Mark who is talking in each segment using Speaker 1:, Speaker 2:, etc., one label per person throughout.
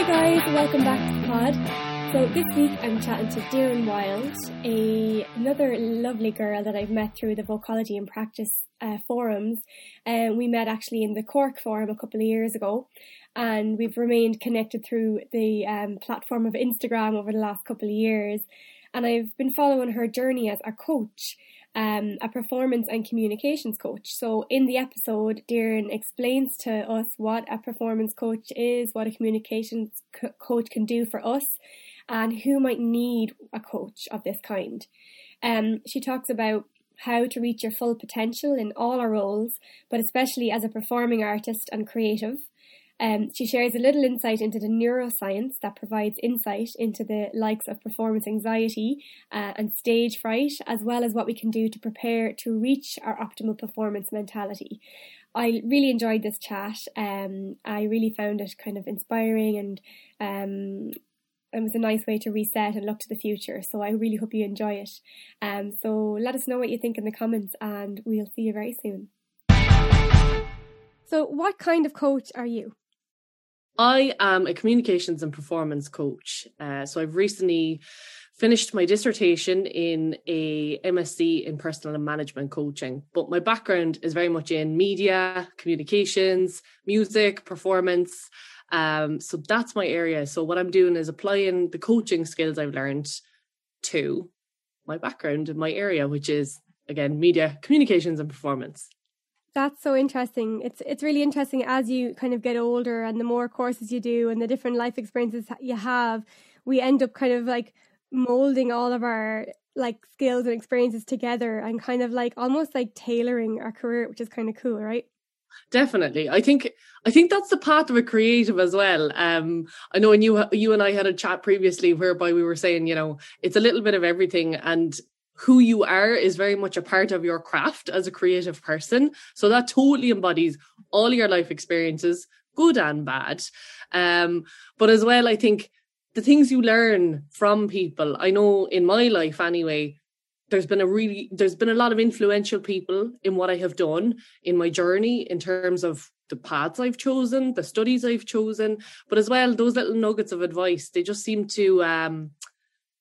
Speaker 1: Hi guys, welcome back to the pod. So this week I'm chatting to Doireann Wild, a another lovely girl that I've met through the Vocology in Practice uh, forums. Uh, we met actually in the Cork forum a couple of years ago, and we've remained connected through the um, platform of Instagram over the last couple of years. And I've been following her journey as a coach um, a performance and communications coach. So, in the episode, Doireann explains to us what a performance coach is, what a communications co- coach can do for us, and who might need a coach of this kind. Um, she talks about how to reach your full potential in all our roles, but especially as a performing artist and creative. Um, she shares a little insight into the neuroscience that provides insight into the likes of performance anxiety uh, and stage fright, as well as what we can do to prepare to reach our optimal performance mentality. I really enjoyed this chat. Um, I really found it kind of inspiring and um, it was a nice way to reset and look to the future. So I really hope you enjoy it. Um, so let us know what you think in the comments and we'll see you very soon. So, what kind of coach are you?
Speaker 2: I am a communications and performance coach. Uh, so I've recently finished my dissertation in a MSc in personal and management coaching. But my background is very much in media, communications, music, performance. Um, so that's my area. So what I'm doing is applying the coaching skills I've learned to my background in my area, which is again media, communications, and performance.
Speaker 1: That's so interesting. It's it's really interesting as you kind of get older and the more courses you do and the different life experiences you have, we end up kind of like molding all of our like skills and experiences together and kind of like almost like tailoring our career, which is kind of cool, right?
Speaker 2: Definitely. I think I think that's the path of a creative as well. Um I know when you you and I had a chat previously whereby we were saying, you know, it's a little bit of everything and who you are is very much a part of your craft as a creative person. So that totally embodies all your life experiences, good and bad. Um, but as well, I think the things you learn from people, I know in my life anyway, there's been a really there's been a lot of influential people in what I have done in my journey in terms of the paths I've chosen, the studies I've chosen, but as well those little nuggets of advice, they just seem to um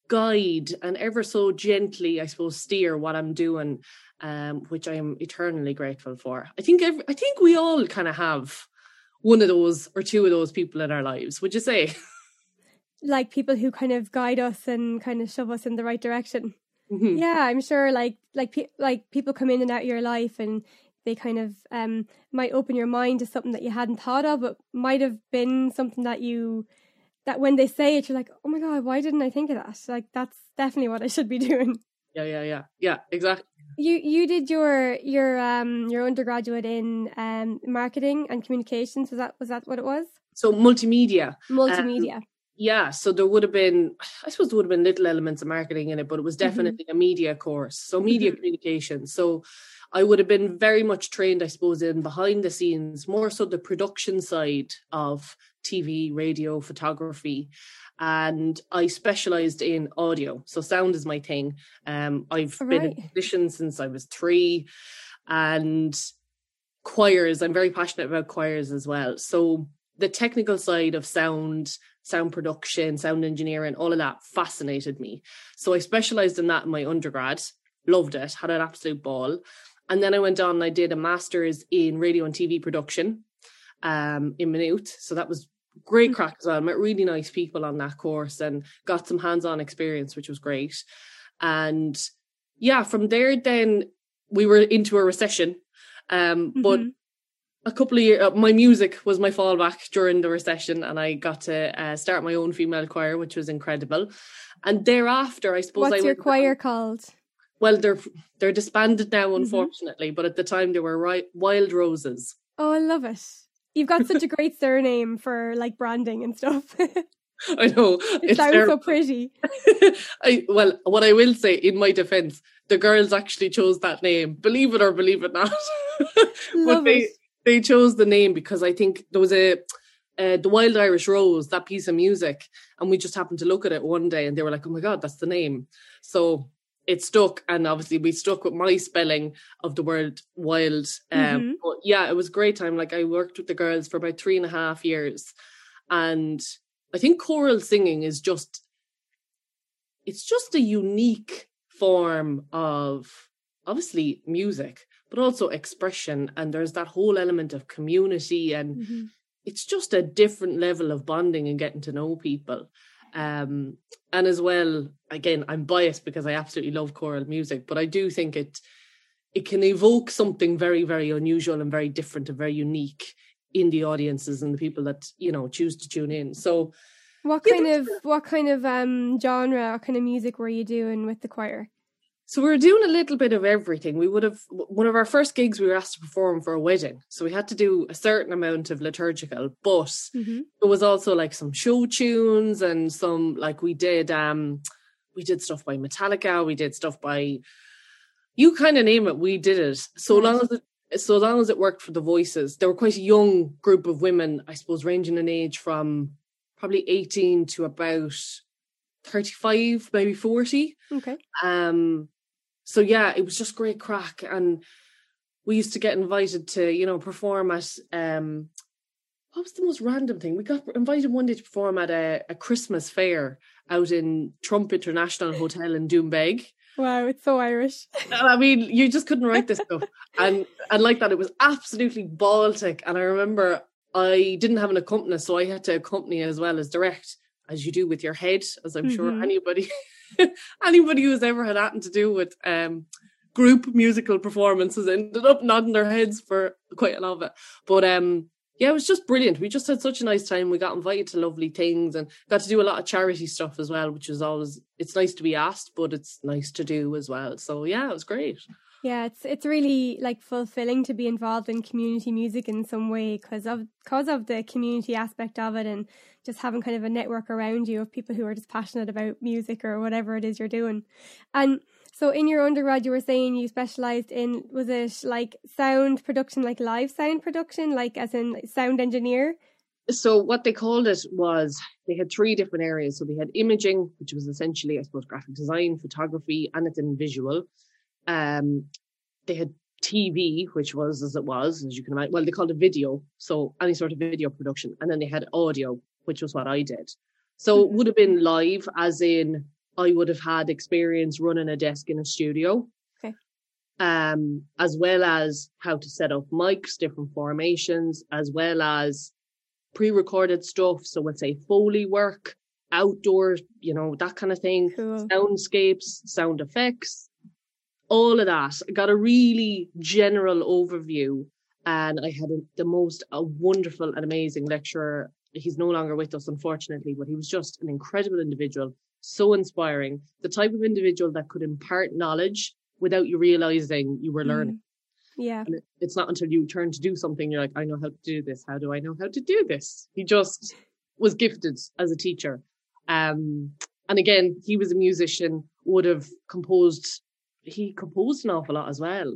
Speaker 2: guide and ever so gently, I suppose, steer what I'm doing, um, which I am eternally grateful for. I think every, I think we all kind of have one of those or two of those people in our lives. Would you say?
Speaker 1: Like people who kind of guide us and kind of shove us in the right direction. Mm-hmm. Yeah, I'm sure. Like like pe- like people come in and out of your life and they kind of um might open your mind to something that you hadn't thought of, but might have been something that you that when they say it, you're like, oh my god, why didn't I think of that? Like that's definitely what I should be doing.
Speaker 2: Yeah, yeah, yeah, yeah, exactly.
Speaker 1: You you did your your um your undergraduate in um marketing and communications. Was that was that what it was?
Speaker 2: So multimedia.
Speaker 1: Multimedia. Um,
Speaker 2: yeah, so there would have been, I suppose there would have been little elements of marketing in it, but it was mm-hmm. definitely mm-hmm. a media course. So media mm-hmm. communication. So I would have been very much trained, I suppose, in behind the scenes, more so the production side of TV, radio, photography. And I specialized in audio. So sound is my thing. Um, I've right. been a musician since I was three and choirs. I'm very passionate about choirs as well. So the technical side of sound, sound production, sound engineering, all of that fascinated me. So I specialized in that in my undergrad, loved it, had an absolute ball. And then I went on and I did a master's in radio and TV production um, in Maynooth. So that was great crack as well. I met really nice people on that course and got some hands-on experience, which was great. And yeah, from there then we were into a recession. Um, mm-hmm. but a couple of years, uh, my music was my fallback during the recession, and I got to uh, start my own female choir, which was incredible. And thereafter, I suppose,
Speaker 1: what's
Speaker 2: I
Speaker 1: your choir called?
Speaker 2: Well, they're they're disbanded now, mm-hmm. unfortunately. Mm-hmm. But at the time, they were Wild Roses.
Speaker 1: Oh, I love it. You've got such a great surname for like branding and stuff.
Speaker 2: I know.
Speaker 1: It sounds terrible. so pretty.
Speaker 2: I well, what I will say in my defense, the girls actually chose that name. Believe it or believe it not. But they
Speaker 1: it.
Speaker 2: they chose the name because I think there was a uh, the Wild Irish Rose, that piece of music, and we just happened to look at it one day, and they were like, "Oh my god, that's the name!" So it stuck and obviously we stuck with my spelling of the word wild um mm-hmm. but yeah it was a great time like i worked with the girls for about three and a half years and I think choral singing is just it's just a unique form of obviously music, but also expression. And there's that whole element of community and mm-hmm. it's just a different level of bonding and getting to know people. Um, and as well, again, I'm biased because I absolutely love choral music, but I do think it it can evoke something very, very unusual and very different and very unique in the audiences and the people that you know choose to tune in. So,
Speaker 1: what kind yeah, of what kind of um genre, what kind of music were you doing with the choir?
Speaker 2: So we were doing a little bit of everything. We would have one of our first gigs we were asked to perform for a wedding. So we had to do a certain amount of liturgical, but mm-hmm. it was also like some show tunes and some like we did um we did stuff by Metallica, we did stuff by you kind of name it, we did it. So long as it so long as it worked for the voices. There were quite a young group of women, I suppose, ranging in age from probably 18 to about 35, maybe 40.
Speaker 1: Okay.
Speaker 2: Um so yeah, it was just great crack. And we used to get invited to, you know, perform at um what was the most random thing? We got invited one day to perform at a, a Christmas fair out in Trump International Hotel in Doonbeg.
Speaker 1: Wow, it's so Irish.
Speaker 2: I mean, you just couldn't write this stuff. And and like that, it was absolutely Baltic. And I remember I didn't have an accompanist, so I had to accompany as well as direct, as you do with your head, as I'm mm-hmm. sure anybody anybody who's ever had anything to do with um, group musical performances ended up nodding their heads for quite a lot of it. But um, yeah, it was just brilliant. We just had such a nice time. We got invited to lovely things and got to do a lot of charity stuff as well, which is always it's nice to be asked, but it's nice to do as well. So yeah, it was great.
Speaker 1: Yeah, it's it's really like fulfilling to be involved in community music in some way because of because of the community aspect of it and just having kind of a network around you of people who are just passionate about music or whatever it is you're doing. And so in your undergrad you were saying you specialized in was it like sound production like live sound production like as in sound engineer?
Speaker 2: So what they called it was they had three different areas. So they had imaging, which was essentially I suppose graphic design, photography, and it's in visual um, they had TV, which was as it was, as you can imagine. Well, they called it video, so any sort of video production, and then they had audio, which was what I did. So it would have been live, as in I would have had experience running a desk in a studio.
Speaker 1: Okay.
Speaker 2: Um, as well as how to set up mics, different formations, as well as pre-recorded stuff. So let's say Foley work, outdoor, you know, that kind of thing, cool. soundscapes, sound effects, all of that. I got a really general overview and I had a, the most a wonderful and amazing lecturer. He's no longer with us, unfortunately, but he was just an incredible individual, so inspiring. The type of individual that could impart knowledge without you realizing you were learning. Mm.
Speaker 1: Yeah.
Speaker 2: And it's not until you turn to do something, you're like, I know how to do this. How do I know how to do this? He just was gifted as a teacher. Um, and again, he was a musician, would have composed he composed an awful lot as well.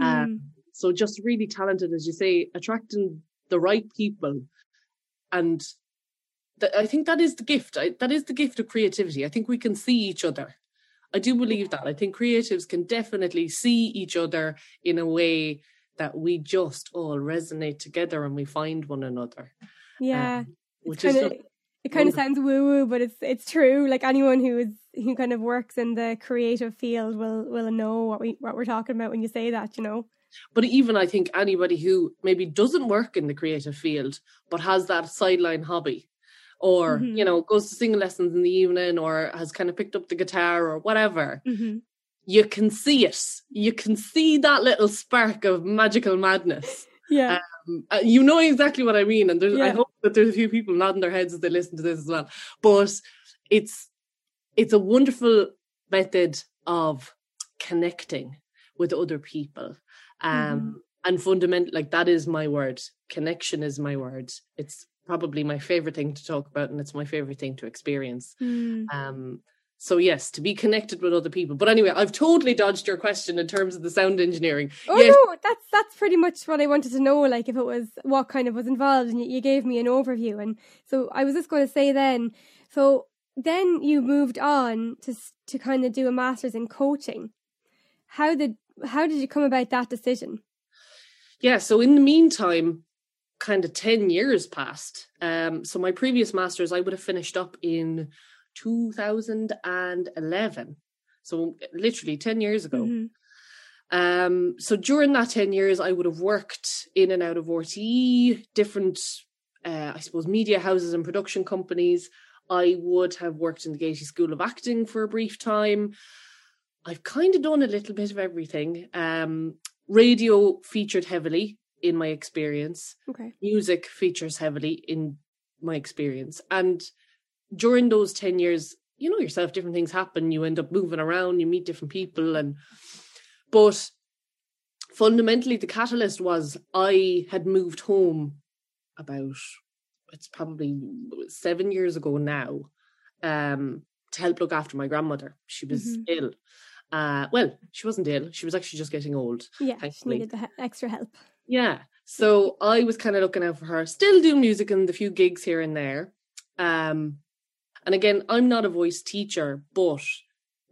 Speaker 2: Mm. Um, so just really talented, as you say, attracting the right people. And th- I think that is the gift. I, that is the gift of creativity. I think we can see each other. I do believe that. I think creatives can definitely see each other in a way that we just all resonate together and we find one another.
Speaker 1: Yeah. Um, which is of, it kind of sounds woo woo, but it's it's true. Like anyone who is who kind of works in the creative field will will know what we what we're talking about when you say that, you know.
Speaker 2: But even I think anybody who maybe doesn't work in the creative field but has that sideline hobby or mm-hmm. you know goes to singing lessons in the evening or has kind of picked up the guitar or whatever
Speaker 1: mm-hmm.
Speaker 2: you can see it you can see that little spark of magical madness
Speaker 1: yeah
Speaker 2: um, uh, you know exactly what i mean and there's yeah. i hope that there's a few people nodding their heads as they listen to this as well but it's it's a wonderful method of connecting with other people um mm-hmm. and fundamental like that is my word connection is my word it's probably my favorite thing to talk about and it's my favorite thing to experience
Speaker 1: mm.
Speaker 2: um so yes to be connected with other people but anyway i've totally dodged your question in terms of the sound engineering
Speaker 1: oh
Speaker 2: yes.
Speaker 1: no that's that's pretty much what i wanted to know like if it was what kind of was involved and you, you gave me an overview and so i was just going to say then so then you moved on to to kind of do a master's in coaching. How did how did you come about that decision?
Speaker 2: Yeah, so in the meantime, kind of 10 years passed. Um, so my previous masters, I would have finished up in 2011. So literally 10 years ago.
Speaker 1: Mhm.
Speaker 2: Um, so during that 10 years, I would have worked in and out of RTE, different, uh, I suppose, media houses and production companies. I would have worked in the Gaiety School of Acting for a brief time. I've kind of done a little bit of everything. Um, radio featured heavily in my experience
Speaker 1: Okay.
Speaker 2: music features heavily in my experience. And during those 10 years, you know yourself, different things happen. You end up moving around, you meet different people. And, but fundamentally, the catalyst was I had moved home about, it's probably seven years ago now, um, to help look after my grandmother. She was
Speaker 1: Mhm.
Speaker 2: ill. Uh, well, she wasn't ill. She was actually just getting old.
Speaker 1: Yeah, she needed the he- extra help.
Speaker 2: Yeah. So I was kind of looking out for her, still doing music and the few gigs here and there. Um, and again, I'm not a voice teacher, but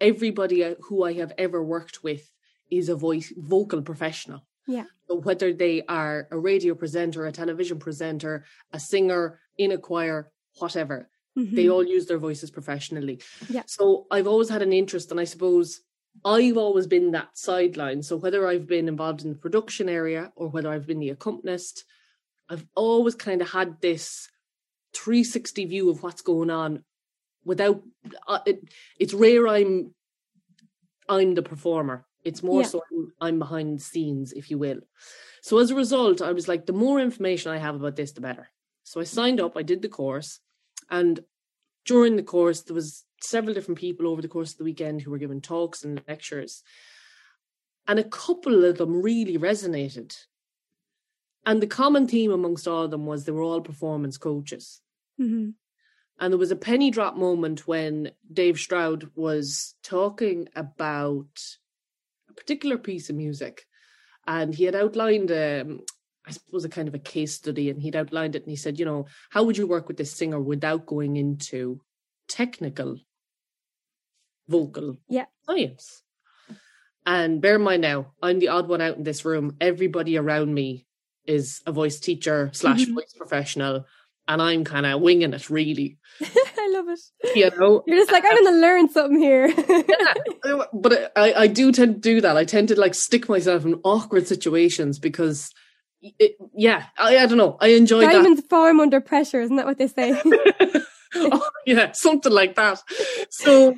Speaker 2: everybody uh, who I have ever worked with is a voice vocal professional.
Speaker 1: Yeah.
Speaker 2: So whether they are a radio presenter, a television presenter, a singer in a choir, whatever, they
Speaker 1: Mhm.
Speaker 2: all use their voices professionally.
Speaker 1: Yeah.
Speaker 2: So I've always had an interest, and I suppose I've always been that sideline. So whether I've been involved in the production area or whether I've been the accompanist, I've always kind of had this 360 view of what's going on without uh, it, it's rare I'm I'm the performer. It's more
Speaker 1: Yeah.
Speaker 2: so I'm, I'm behind the scenes, if you will. So as a result, I was like, the more information I have about this, the better. So I signed up, I did the course, and during the course, there was several different people over the course of the weekend who were giving talks and lectures. And a couple of them really resonated. And the common theme amongst all of them was they were all performance coaches.
Speaker 1: Mhm.
Speaker 2: And there was a penny drop moment when Dave Stroud was talking about a particular piece of music. And he had outlined, um, I suppose, a kind of a case study. And he'd outlined it and he said, you know, how would you work with this singer without going into technical vocal
Speaker 1: Yeah.
Speaker 2: science? And bear in mind now, I'm the odd one out in this room. Everybody around me is a voice teacher slash
Speaker 1: Mhm.
Speaker 2: voice professional. And I'm kind of winging it, really.
Speaker 1: I love it.
Speaker 2: You know,
Speaker 1: You're just like, I'm going to learn something here.
Speaker 2: but I, I do tend to do that. I tend to like stick myself in awkward situations because, it, yeah, I, I don't know. I enjoy that.
Speaker 1: Diamonds form under pressure, isn't that what they say?
Speaker 2: oh, yeah, something like that. So,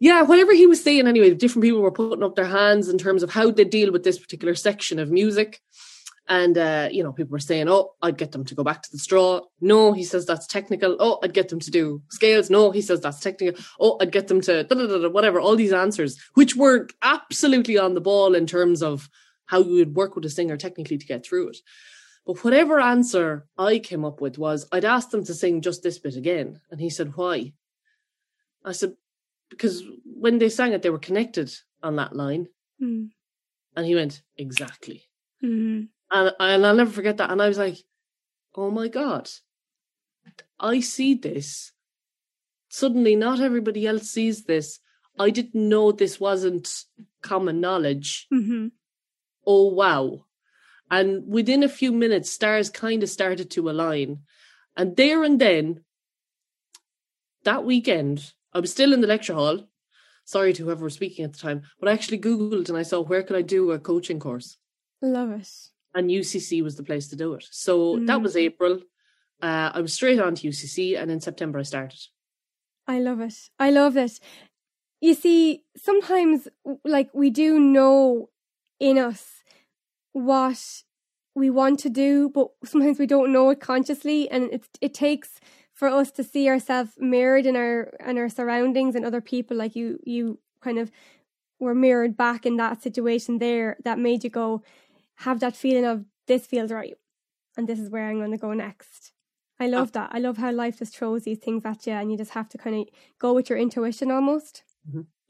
Speaker 2: yeah, whatever he was saying anyway, different people were putting up their hands in terms of how they deal with this particular section of music. And, uh, you know, people were saying, oh, I'd get them to go back to the straw. No, he says that's technical. Oh, I'd get them to do scales. No, he says that's technical. Oh, I'd get them to da, da, da, whatever, all these answers, which were absolutely on the ball in terms of how you would work with a singer technically to get through it. But whatever answer I came up with was I'd ask them to sing just this bit again. And he said, Why? I said, Because when they sang it, they were connected on that line.
Speaker 1: Mm.
Speaker 2: And he went, Exactly.
Speaker 1: Mhm.
Speaker 2: And, and I'll never forget that. And I was like, Oh my God, I see this. Suddenly, not everybody else sees this. I didn't know this wasn't common knowledge.
Speaker 1: Mhm.
Speaker 2: oh wow and within a few minutes stars kind of started to align and there and then that weekend i was still in the lecture hall sorry to whoever was speaking at the time but i actually googled and i saw where could i do a coaching course
Speaker 1: Love it.
Speaker 2: And ucc was the place to do it so that
Speaker 1: Mm.
Speaker 2: was april uh, i was straight on to ucc and in september i started
Speaker 1: I love it. I love it. You see, sometimes like we do know in us what we want to do, but sometimes we don't know it consciously, and it it takes for us to see ourselves mirrored in our in our surroundings and other people. Like you, you kind of were mirrored back in that situation there that made you go have that feeling of this feels right, and this is where I'm going to go next. I love that. I love how life just throws these things at you, and you just have to kind of go with your intuition almost.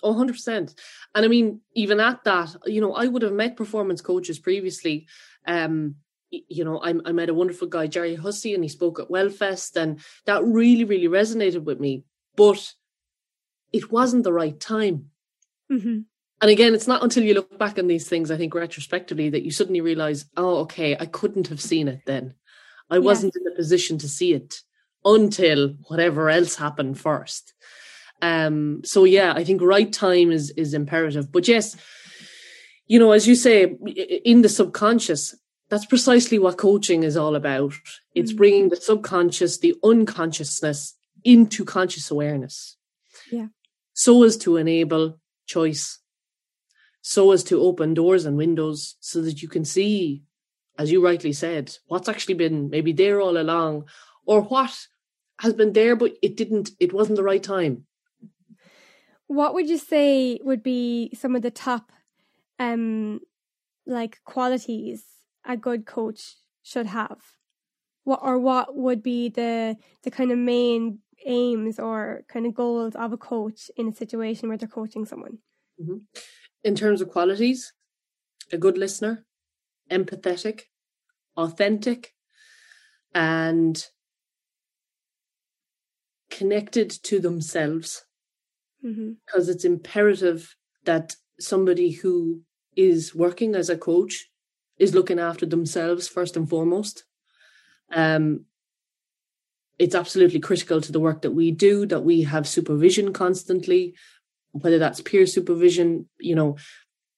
Speaker 2: Oh, 100%. And I mean, even at that, you know, I would have met performance coaches previously. Um, you know, I, I met a wonderful guy, Gerry Hussey, and he spoke at Wellfest, and that really, really resonated with me. But it wasn't the right time.
Speaker 1: hmm
Speaker 2: And again, it's not until you look back on these things, I think retrospectively, that you suddenly realize, oh, okay, I couldn't have seen it then. I wasn't in the position to see it until whatever else happened first. Um, so yeah, I think right time is is imperative. But yes, you know, as you say, in the subconscious, that's precisely what coaching is all about. It's mm-hmm. bringing the subconscious, the unconsciousness into conscious awareness.
Speaker 1: Yeah.
Speaker 2: So as to enable choice, so as to open doors and windows so that you can see, as you rightly said, what's actually been maybe there all along or what has been there, but it didn't, it wasn't the right time.
Speaker 1: What would you say would be some of the top, um, like qualities a good coach should have? What or what would be the the kind of main aims or kind of goals of a coach in a situation where they're coaching someone?
Speaker 2: Mm-hmm. In terms of qualities, a good listener, empathetic, authentic, and connected to themselves
Speaker 1: mm-hmm.
Speaker 2: because it's imperative that somebody who is working as a coach is looking after themselves first and foremost. Um, it's absolutely critical to the work that we do that we have supervision constantly, whether that's peer supervision. You know,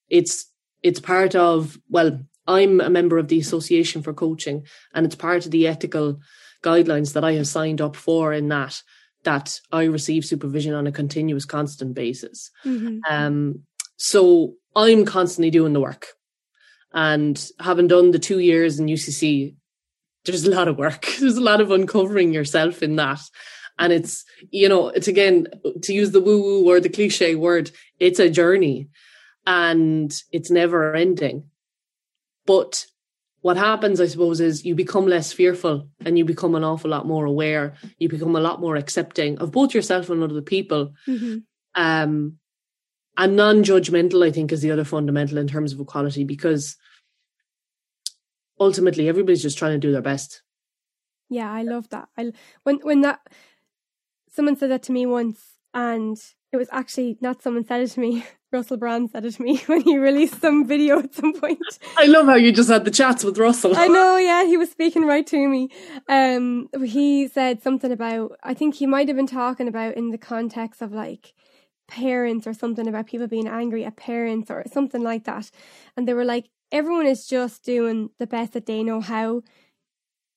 Speaker 2: it's it's part of well, I'm a member of the Association for Coaching, and it's part of the ethical guidelines that I have signed up for in that that I receive supervision on a continuous, constant basis.
Speaker 1: Mm-hmm.
Speaker 2: Um, so I'm constantly doing the work. And having done the two years in UCC, there's a lot of work. There's a lot of uncovering yourself in that. And it's, you know, it's again, to use the woo woo or the cliche word, it's a journey and it's never ending. But what happens, I suppose, is you become less fearful and you become an awful lot more aware. You become a lot more accepting of both yourself and other people.
Speaker 1: Mm-hmm.
Speaker 2: Um, and non-judgmental, I think, is the other fundamental in terms of equality because ultimately everybody's just trying to do their best.
Speaker 1: Yeah, I love that. I when when that someone said that to me once, and it was actually not someone said it to me. Russell Brand said it to me when he released some video at some point.
Speaker 2: I love how you just had the chats with Russell.
Speaker 1: I know, yeah, he was speaking right to me. Um, he said something about. I think he might have been talking about in the context of like parents or something about people being angry at parents or something like that, and they were like, everyone is just doing the best that they know how,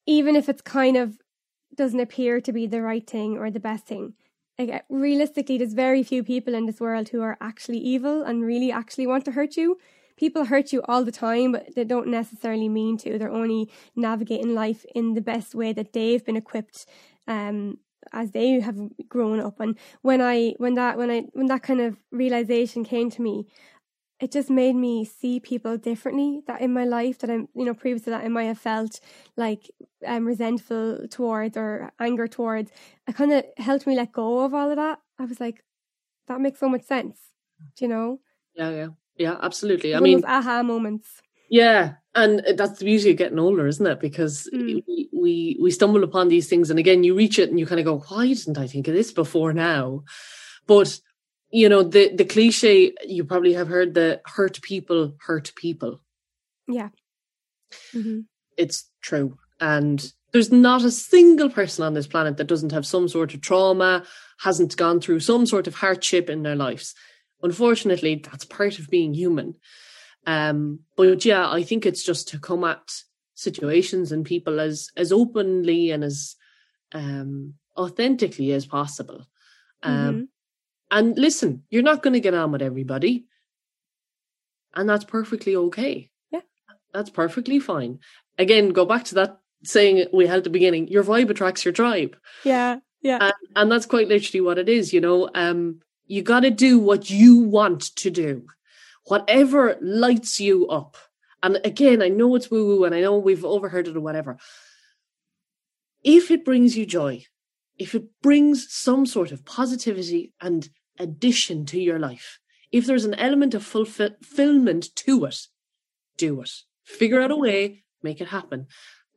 Speaker 1: even if it's kind of doesn't appear to be the right thing or the best thing. Like uh, realistically there's very few people in this world who are actually evil and really actually want to hurt you. People hurt you all the time but they don't necessarily mean to. They're only navigating life in the best way that they've been equipped um as they have grown up. And when i when that when i when that kind of realization came to me it just made me see people differently that in my life that I'm, you know, previous to that I might have felt like um, resentful towards or anger towards. It kind of helped me let go of all of that. I was like, that makes so much sense, Do you know?
Speaker 2: Yeah, yeah, yeah, absolutely. I mean,
Speaker 1: aha moments.
Speaker 2: Yeah, and that's the beauty of getting older, isn't it? Because mm. we, we we stumble upon these things, and again, you reach it, and you kind of go, "Why didn't I think of this before now?" But you know the the cliche you probably have heard the hurt people hurt people.
Speaker 1: Yeah. Mm-hmm.
Speaker 2: it's true. And there's not a single person on this planet that doesn't have some sort of trauma hasn't gone through some sort of hardship in their lives. Unfortunately that's part of being human. Um but yeah i think it's just to come at situations and people as as openly and as um authentically as possible. Um mm-hmm and listen, you're not going to get on with everybody. And that's perfectly okay.
Speaker 1: Yeah.
Speaker 2: That's perfectly fine. Again, go back to that saying we had at the beginning your vibe attracts your tribe.
Speaker 1: Yeah. Yeah.
Speaker 2: And, and that's quite literally what it is, you know. Um, you got to do what you want to do, whatever lights you up. And again, I know it's woo woo and I know we've overheard it or whatever. If it brings you joy, if it brings some sort of positivity and addition to your life, if there's an element of fulfillment to it, do it. Figure out a way, make it happen.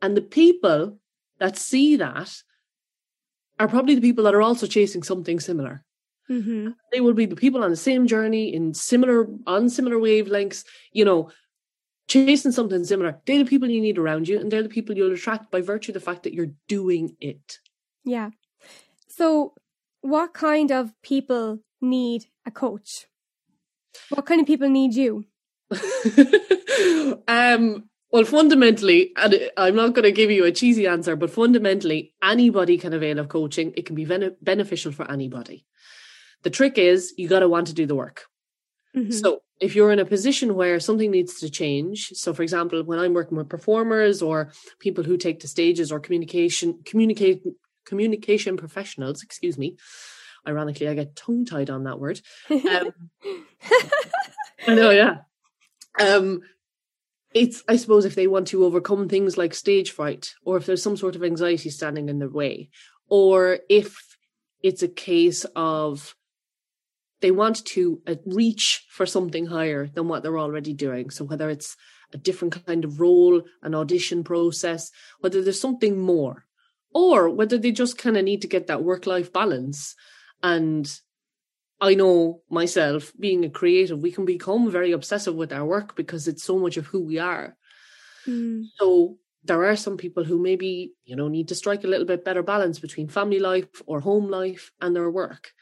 Speaker 2: And the people that see that are probably the people that are also chasing something similar.
Speaker 1: Mm-hmm.
Speaker 2: They will be the people on the same journey in similar on similar wavelengths. You know, chasing something similar, they're the people you need around you, and they're the people you'll attract by virtue of the fact that you're doing it.
Speaker 1: Yeah. So, what kind of people need a coach? What kind of people need you?
Speaker 2: um, well, fundamentally, and I'm not going to give you a cheesy answer, but fundamentally, anybody can avail of coaching. It can be beneficial for anybody. The trick is you got to want to do the work. Mm-hmm. So, if you're in a position where something needs to change, so for example, when I'm working with performers or people who take to stages or communication communicate communication professionals, excuse me, ironically, I get tongue tied on that word. Um, I know, yeah. Um, it's i suppose if they want to overcome things like stage fright or if there's some sort of anxiety standing in their way or if it's a case of they want to uh, reach for something higher than what they're already doing so whether it's a different kind of role an audition process whether there's something more or whether they just kind of need to get that work life balance and I know myself, being a creative, we can become very obsessive with our work because it's so much of who we are. Mm. So there are some people who maybe, you know, need to strike a little bit better balance between family life or home life and their work.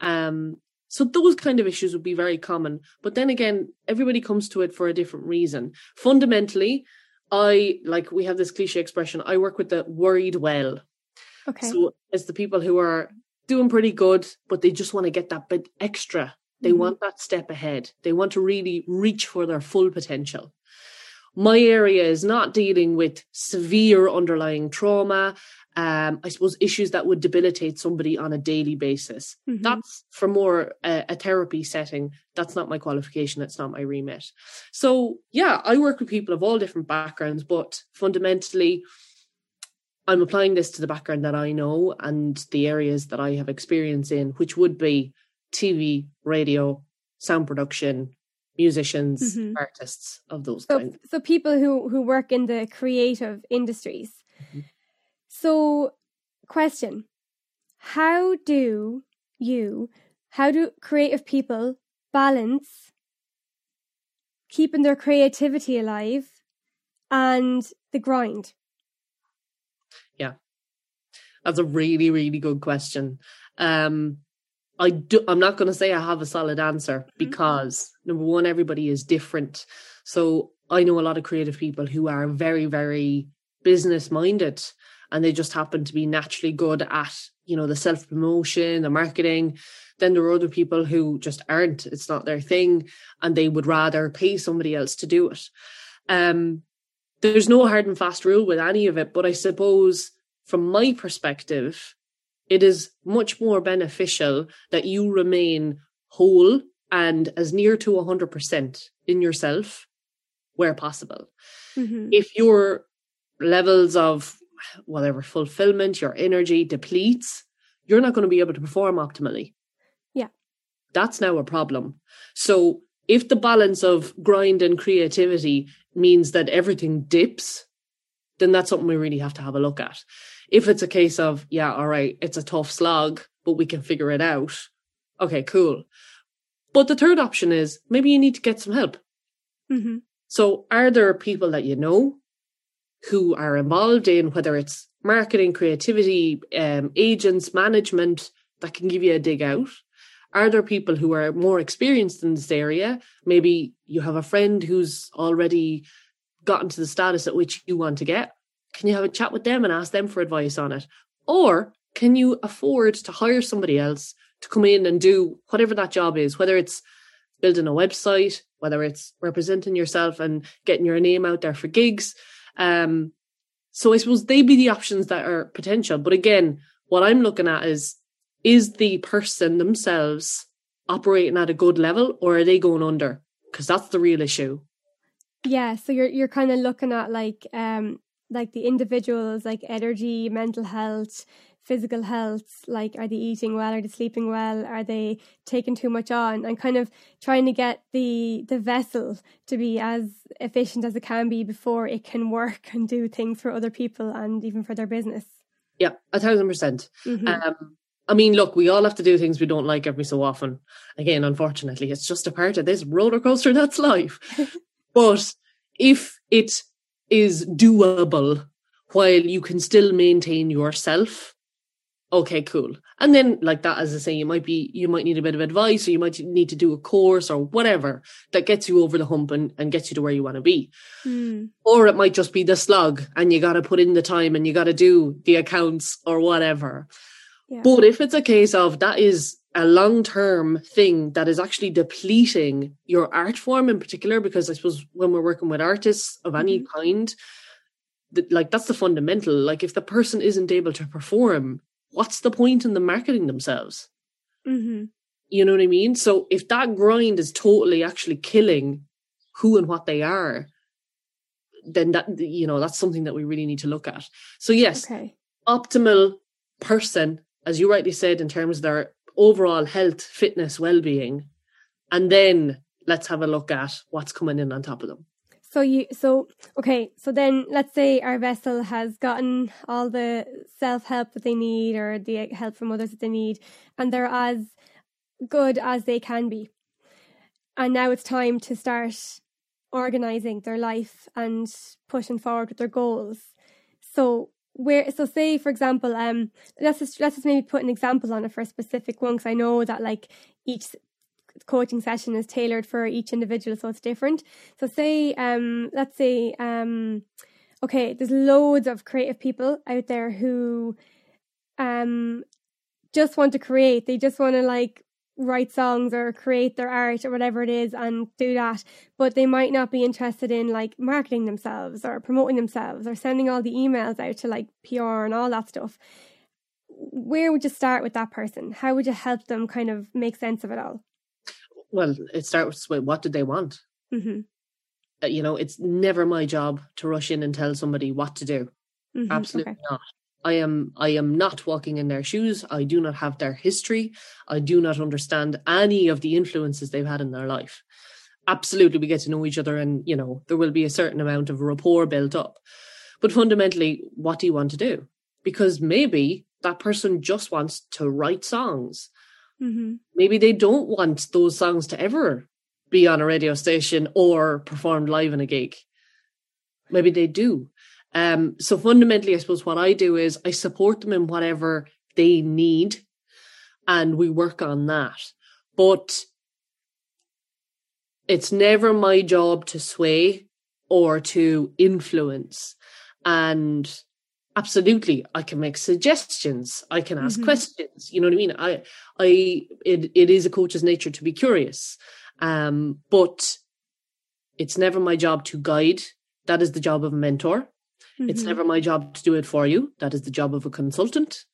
Speaker 2: Um, so those kind of issues would be very common. But then again, everybody comes to it for a different reason. Fundamentally, I like we have this cliche expression, I work with the worried well. Okay. So it's the people who are doing pretty good, but they just want to get that bit extra. They mm-hmm. want that step ahead. They want to really reach for their full potential. My area is not dealing with severe underlying trauma. Um, I suppose issues that would debilitate somebody on a daily basis. Mm-hmm. That's for more uh, a therapy setting. That's not my qualification. That's not my remit. So yeah, I work with people of all different backgrounds, but fundamentally, I'm applying this to the background that I know and the areas that I have experience in, which would be TV, radio, sound production, musicians, mm-hmm. artists of those
Speaker 1: so,
Speaker 2: kinds.
Speaker 1: So people who who work in the creative industries. Mm-hmm. So, question: How do you, how do creative people balance keeping their creativity alive and the grind?
Speaker 2: Yeah, that's a really, really good question. Um, I do, I'm not going to say I have a solid answer mm-hmm. because number one, everybody is different. So I know a lot of creative people who are very, very business minded and they just happen to be naturally good at, you know, the self promotion, the marketing. Then there are other people who just aren't. It's not their thing and they would rather pay somebody else to do it. Um, there's no hard and fast rule with any of it, but I suppose from my perspective, it is much more beneficial that you remain whole and as near to 100% in yourself where possible. Mm-hmm. If your levels of whatever fulfillment, your energy depletes, you're not going to be able to perform optimally.
Speaker 1: Yeah.
Speaker 2: That's now a problem. So if the balance of grind and creativity means that everything dips, then that's something we really have to have a look at. If it's a case of, yeah, all right, it's a tough slog, but we can figure it out. Okay, cool. But the third option is maybe you need to get some help. Mm-hmm. So are there people that you know who are involved in whether it's marketing, creativity, um, agents, management that can give you a dig out? Are there people who are more experienced in this area? Maybe you have a friend who's already gotten to the status at which you want to get. Can you have a chat with them and ask them for advice on it? Or can you afford to hire somebody else to come in and do whatever that job is, whether it's building a website, whether it's representing yourself and getting your name out there for gigs. Um, so I suppose they'd be the options that are potential. But again, what I'm looking at is is the person themselves operating at a good level or are they going under? Because that's the real issue.
Speaker 1: Yeah, so you're you're kind of looking at like um like the individuals like energy mental health physical health like are they eating well are they sleeping well are they taking too much on and kind of trying to get the the vessel to be as efficient as it can be before it can work and do things for other people and even for their business
Speaker 2: yeah a thousand percent mm-hmm. um I mean, look, we all have to do things we don't like every so often. Again, unfortunately, it's just a part of this roller coaster that's life. but if it is doable while you can still maintain yourself, okay, cool. And then like that, as I say, you might be, you might need a bit of advice or you might need to do a course or whatever that gets you over the hump and, and gets you to where you want to be.
Speaker 1: Mm.
Speaker 2: Or it might just be the slug and you got to put in the time and you got to do the accounts or whatever.
Speaker 1: Yeah.
Speaker 2: But if it's a case of that is a long term thing that is actually depleting your art form in particular, because I suppose when we're working with artists of any
Speaker 1: Mhm.
Speaker 2: kind, like that's the fundamental. Like if the person isn't able to perform, what's the point in them marketing themselves?
Speaker 1: hmm
Speaker 2: You know what I mean? So if that grind is totally actually killing who and what they are, then that you know that's something that we really need to look at. So yes,
Speaker 1: Okay.
Speaker 2: optimal person, as you rightly said, in terms of their overall health, fitness, well-being, and then let's have a look at what's coming in on top of them.
Speaker 1: So you so okay, so then let's say our vessel has gotten all the self help that they need or the help from others that they need, and they're as good as they can be. And now it's time to start organizing their life and pushing forward with their goals. So where so say for example, um let's just let's just maybe put an example on it for a specific one because I know that like each coaching session is tailored for each individual so it's different. So say um let's say um okay there's loads of creative people out there who um just want to create. They just want to like write songs or create their art or whatever it is and do that but they might not be interested in like marketing themselves or promoting themselves or sending all the emails out to like PR and all that stuff where would you start with that person how would you help them kind of make sense of it all
Speaker 2: Well, it starts with what do they want?
Speaker 1: hmm
Speaker 2: Uh, You know, it's never my job to rush in and tell somebody what to do.
Speaker 1: hmm
Speaker 2: Absolutely
Speaker 1: okay.
Speaker 2: not. I am I am not walking in their shoes. I do not have their history. I do not understand any of the influences they've had in their life. Absolutely we get to know each other and you know there will be a certain amount of rapport built up. But fundamentally, what do you want to do? Because maybe that person just wants to write songs.
Speaker 1: hmm
Speaker 2: Maybe they don't want those songs to ever be on a radio station or performed live in a gig. Maybe they do. Um, so fundamentally, I suppose what I do is I support them in whatever they need and we work on that. But it's never my job to sway or to influence. And absolutely, I can make suggestions. I can ask
Speaker 1: Mhm.
Speaker 2: questions. You know what I mean? I, I, it, it is a coach's nature to be curious. Um, but it's never my job to guide. That is the job of a mentor. It's
Speaker 1: Mhm.
Speaker 2: never my job to do it for you. That is the job of a consultant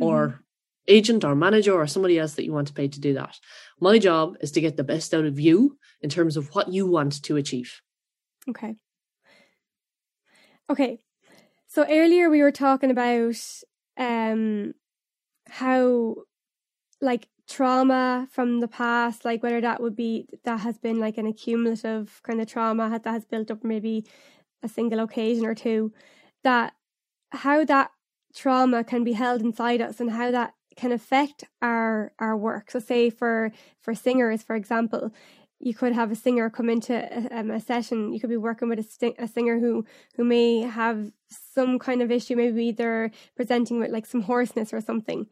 Speaker 2: or agent or manager or somebody else that you want to pay to do that. My job is to get the best out of you in terms of what you want to achieve.
Speaker 1: Okay. Okay. So earlier we were talking about um how like trauma from the past, like whether that would be that has been like an accumulative kind of trauma that has built up maybe a single occasion or two, that how that trauma can be held inside us and how that can affect our our work. So say for for singers, for example, you could have a singer come into a, um, a session. You could be working with a, sti- a singer who who may have some kind of issue. Maybe they're presenting with like some hoarseness or something.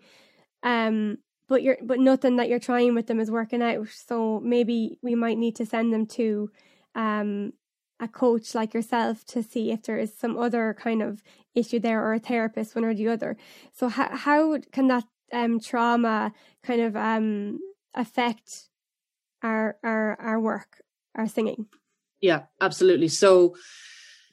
Speaker 1: Um, but you're but nothing that you're trying with them is working out. So maybe we might need to send them to um a coach like yourself to see if there is some other kind of issue there or a therapist, one or the other. So how how can that um trauma kind of um affect our our our work, our singing?
Speaker 2: Yeah, absolutely. So,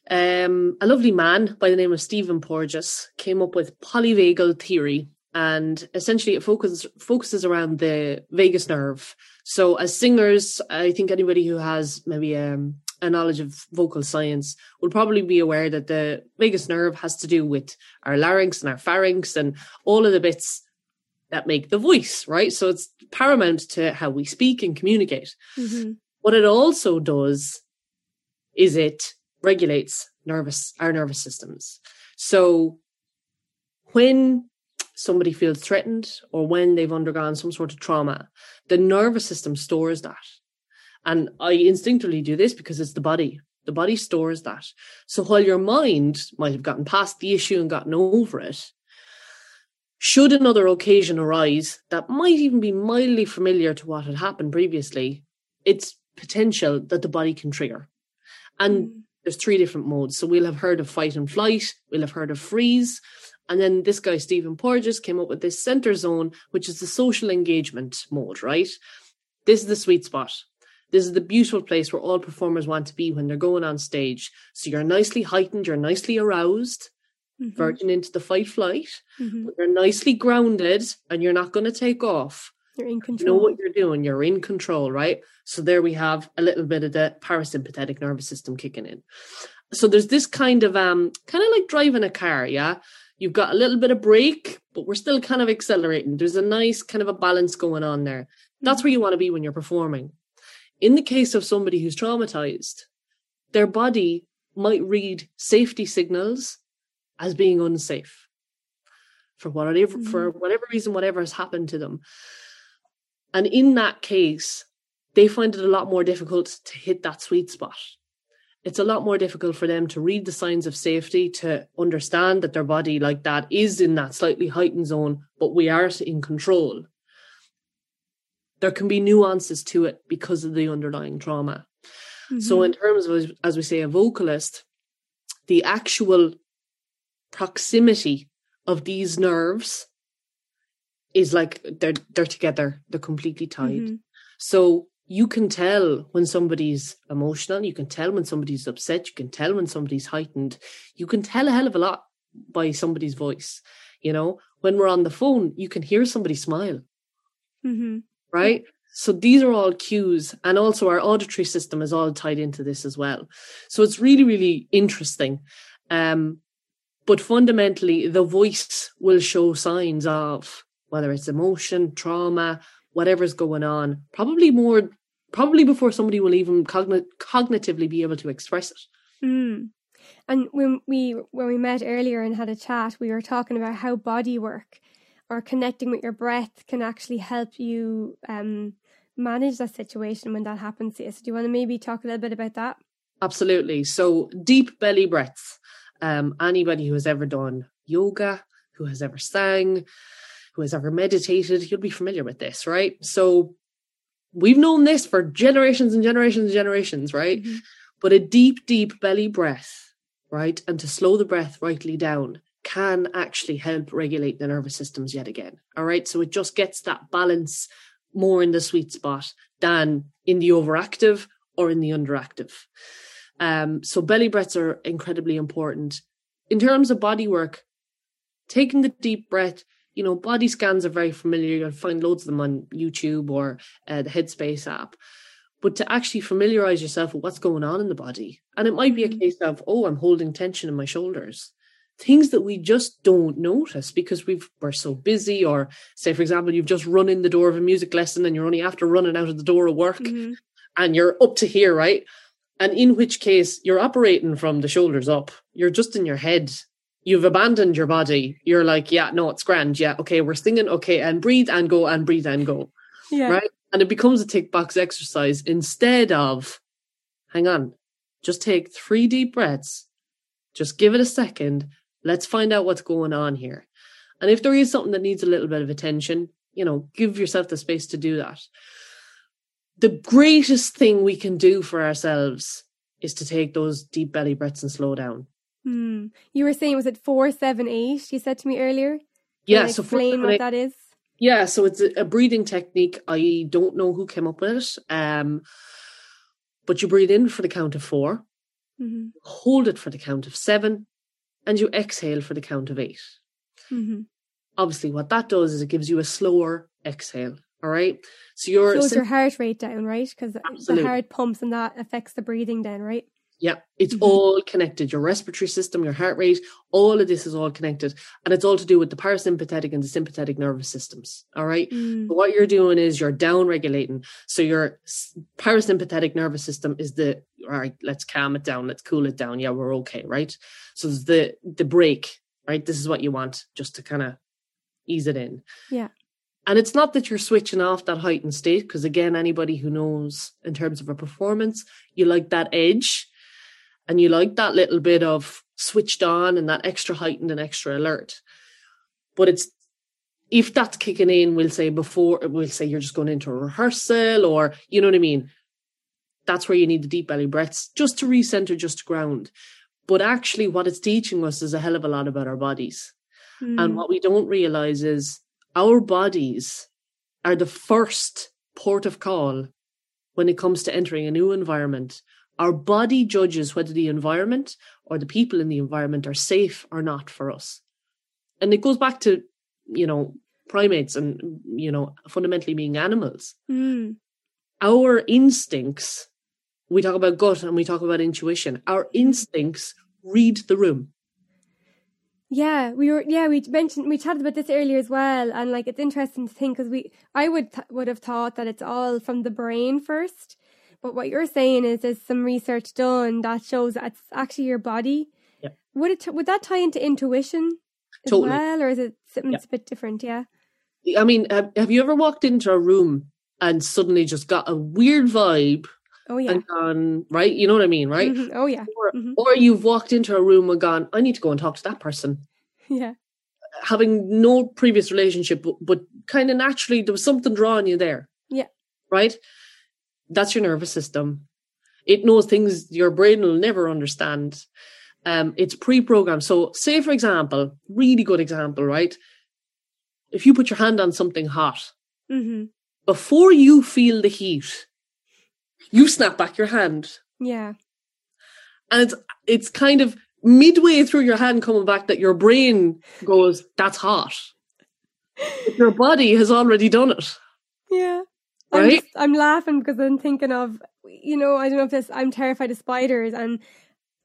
Speaker 2: um, a lovely man by the name of Stephen Porges came up with polyvagal theory, and essentially it focuses focuses around the vagus nerve. So, as singers, I think anybody who has maybe um, a knowledge of vocal science will probably be aware that the vagus nerve has to do with our larynx and our pharynx and all of the bits that make the voice, right? So it's paramount to how we speak and communicate.
Speaker 1: Mm-hmm.
Speaker 2: What it also does is it regulates nervous our nervous systems. So when somebody feels threatened or when they've undergone some sort of trauma, the nervous system stores that. And I instinctively do this because it's the body. The body stores that. So while your mind might have gotten past the issue and gotten over it, should another occasion arise that might even be mildly familiar to what had happened previously, it's potential that the body can trigger. And mm. there's three different modes. So we'll have heard of fight and flight, we'll have heard of freeze, and then this guy, Stephen Porges, came up with this center zone, which is the social engagement mode, right? This is the sweet spot. This is the beautiful place where all performers want to be when they're going on stage. So you're nicely heightened, you're nicely aroused, mm-hmm. verging into the fight flight, mm-hmm. but you're nicely grounded and you're not going to take off.
Speaker 1: You're in control.
Speaker 2: You know what you're doing. You're in control, right? So there we have a little bit of the parasympathetic nervous system kicking in. So there's this kind of um kind of like driving a car, yeah. You've got a little bit of brake, but we're still kind of accelerating. There's a nice kind of a balance going on there. That's where you want to be when you're performing. In the case of somebody who's traumatized, their body might read safety signals as being unsafe for whatever mm-hmm. for whatever reason whatever has happened to them and in that case they find it a lot more difficult to hit that sweet spot it's a lot more difficult for them to read the signs of safety, to understand that their body like that is in that slightly heightened zone, but we are in control. There can be nuances to it because of the underlying trauma. Mm-hmm. So, in terms of, as we say, a vocalist, the actual proximity of these nerves is like they're they're together, they're completely tied. Mm-hmm. So you can tell when somebody's emotional, you can tell when somebody's upset, you can tell when somebody's heightened, you can tell a hell of a lot by somebody's voice. You know, when we're on the phone, you can hear somebody smile. Mm-hmm. Right? So these are all cues, and also our auditory system is all tied into this as well. So it's really, really interesting. Um, but fundamentally, the voice will show signs of whether it's emotion, trauma, whatever's going on, probably more, probably before somebody will even cogn- cognitively be able to express it.
Speaker 1: Mm. And when we when we met earlier and had a chat, we were talking about how body work or connecting with your breath can actually help you um, manage that situation when that happens to you. So do you want to maybe talk a little bit about that?
Speaker 2: Absolutely. So deep belly breaths. Um, anybody who has ever done yoga, who has ever sang, who has ever meditated, you'll be familiar with this, right? So we've known this for generations and generations and generations, right? Mm-hmm. But a deep, deep belly breath, right? And to slow the breath rightly down can actually help regulate the nervous systems yet again. All right. So it just gets that balance more in the sweet spot than in the overactive or in the underactive. Um, so belly breaths are incredibly important. In terms of body work, taking the deep breath you know, body scans are very familiar. You'll find loads of them on YouTube or uh, the Headspace app. But to actually familiarize yourself with what's going on in the body. And it might be a mm-hmm. case of, oh, I'm holding tension in my shoulders. Things that we just don't notice because we've we're so busy, or say, for example, you've just run in the door of a music lesson and you're only after running out of the door of work mm-hmm. and you're up to here, right? And in which case you're operating from the shoulders up. You're just in your head you've abandoned your body. You're like, yeah, no, it's grand. Yeah, okay, we're singing. Okay, and breathe and go and breathe and go. Yeah. Right. And it becomes a tick box exercise instead of, hang on, just take three deep breaths. Just give it a second. Let's find out what's going on here. And if there is something that needs a little bit of attention, you know, give yourself the space to do that. The greatest thing we can do for ourselves is to take those deep belly breaths and slow down.
Speaker 1: Hmm. You were saying was it four seven eight? You said to me earlier.
Speaker 2: Yeah. so
Speaker 1: explain what that is.
Speaker 2: Yeah, so it's a, a breathing technique. I don't know who came up with it. Um, but you breathe in for the count of 4 mm-hmm. hold it for the count of seven, and you exhale for the count of 8 mm-hmm. Obviously, what that does is it gives you a slower exhale. All right. So your
Speaker 1: slows sim- your heart rate down, right? Because the heart pumps and that affects the breathing. Then, right?
Speaker 2: Yeah, it's mm-hmm. all connected. Your respiratory system, your heart rate, all of this is all connected. And it's all to do with the parasympathetic and the sympathetic nervous systems. All right. Mm. what you're doing is you're down regulating. So your parasympathetic nervous system is the, all right, let's calm it down. Let's cool it down. Yeah, we're okay. Right. So the, the break, right? This is what you want just to kind of ease it in.
Speaker 1: Yeah.
Speaker 2: And it's not that you're switching off that heightened state, because again, anybody who knows in terms of a performance, you like that edge and you like that little bit of switched on and that extra heightened and extra alert. But it's if that's kicking in, we'll say before we'll say you're just going into a rehearsal or you know what I mean. That's where you need the deep belly breaths just to recenter, just to ground. But actually, what it's teaching us is a hell of a lot about our bodies. Mm. And what we don't realize is our bodies are the first port of call when it comes to entering a new environment. Our body judges whether the environment or the people in the environment are safe or not for us. And it goes back to, you know, primates and, you know, fundamentally being animals.
Speaker 1: Mm.
Speaker 2: Our instincts we talk about gut and we talk about intuition. Our instincts read the room.
Speaker 1: Yeah, we were. Yeah, we mentioned we chatted about this earlier as well, and like it's interesting to think because we, I would th- would have thought that it's all from the brain first, but what you're saying is there's some research done that shows that it's actually your body.
Speaker 2: Yeah.
Speaker 1: Would it would that tie into intuition as
Speaker 2: totally.
Speaker 1: well, or is it something yeah. that's a bit different? Yeah.
Speaker 2: I mean, have, have you ever walked into a room and suddenly just got a weird vibe
Speaker 1: Oh yeah.
Speaker 2: And gone, right? You know what I mean, right?
Speaker 1: Mm-hmm. Oh yeah.
Speaker 2: Or,
Speaker 1: mm-hmm.
Speaker 2: or you've walked into a room and gone, I need to go and talk to that person.
Speaker 1: Yeah.
Speaker 2: Having no previous relationship, but, but kind of naturally there was something drawing you there.
Speaker 1: Yeah.
Speaker 2: Right? That's your nervous system. It knows things your brain will never understand. Um, it's pre-programmed. So say for example, really good example, right? If you put your hand on something hot,
Speaker 1: mm-hmm.
Speaker 2: before you feel the heat, you snap back your hand.
Speaker 1: Yeah.
Speaker 2: And it's it's kind of midway through your hand coming back that your brain goes, That's hot. But your body has already done it.
Speaker 1: Yeah.
Speaker 2: Right?
Speaker 1: I'm, just, I'm laughing because I'm thinking of, you know, I don't know if this, I'm terrified of spiders. And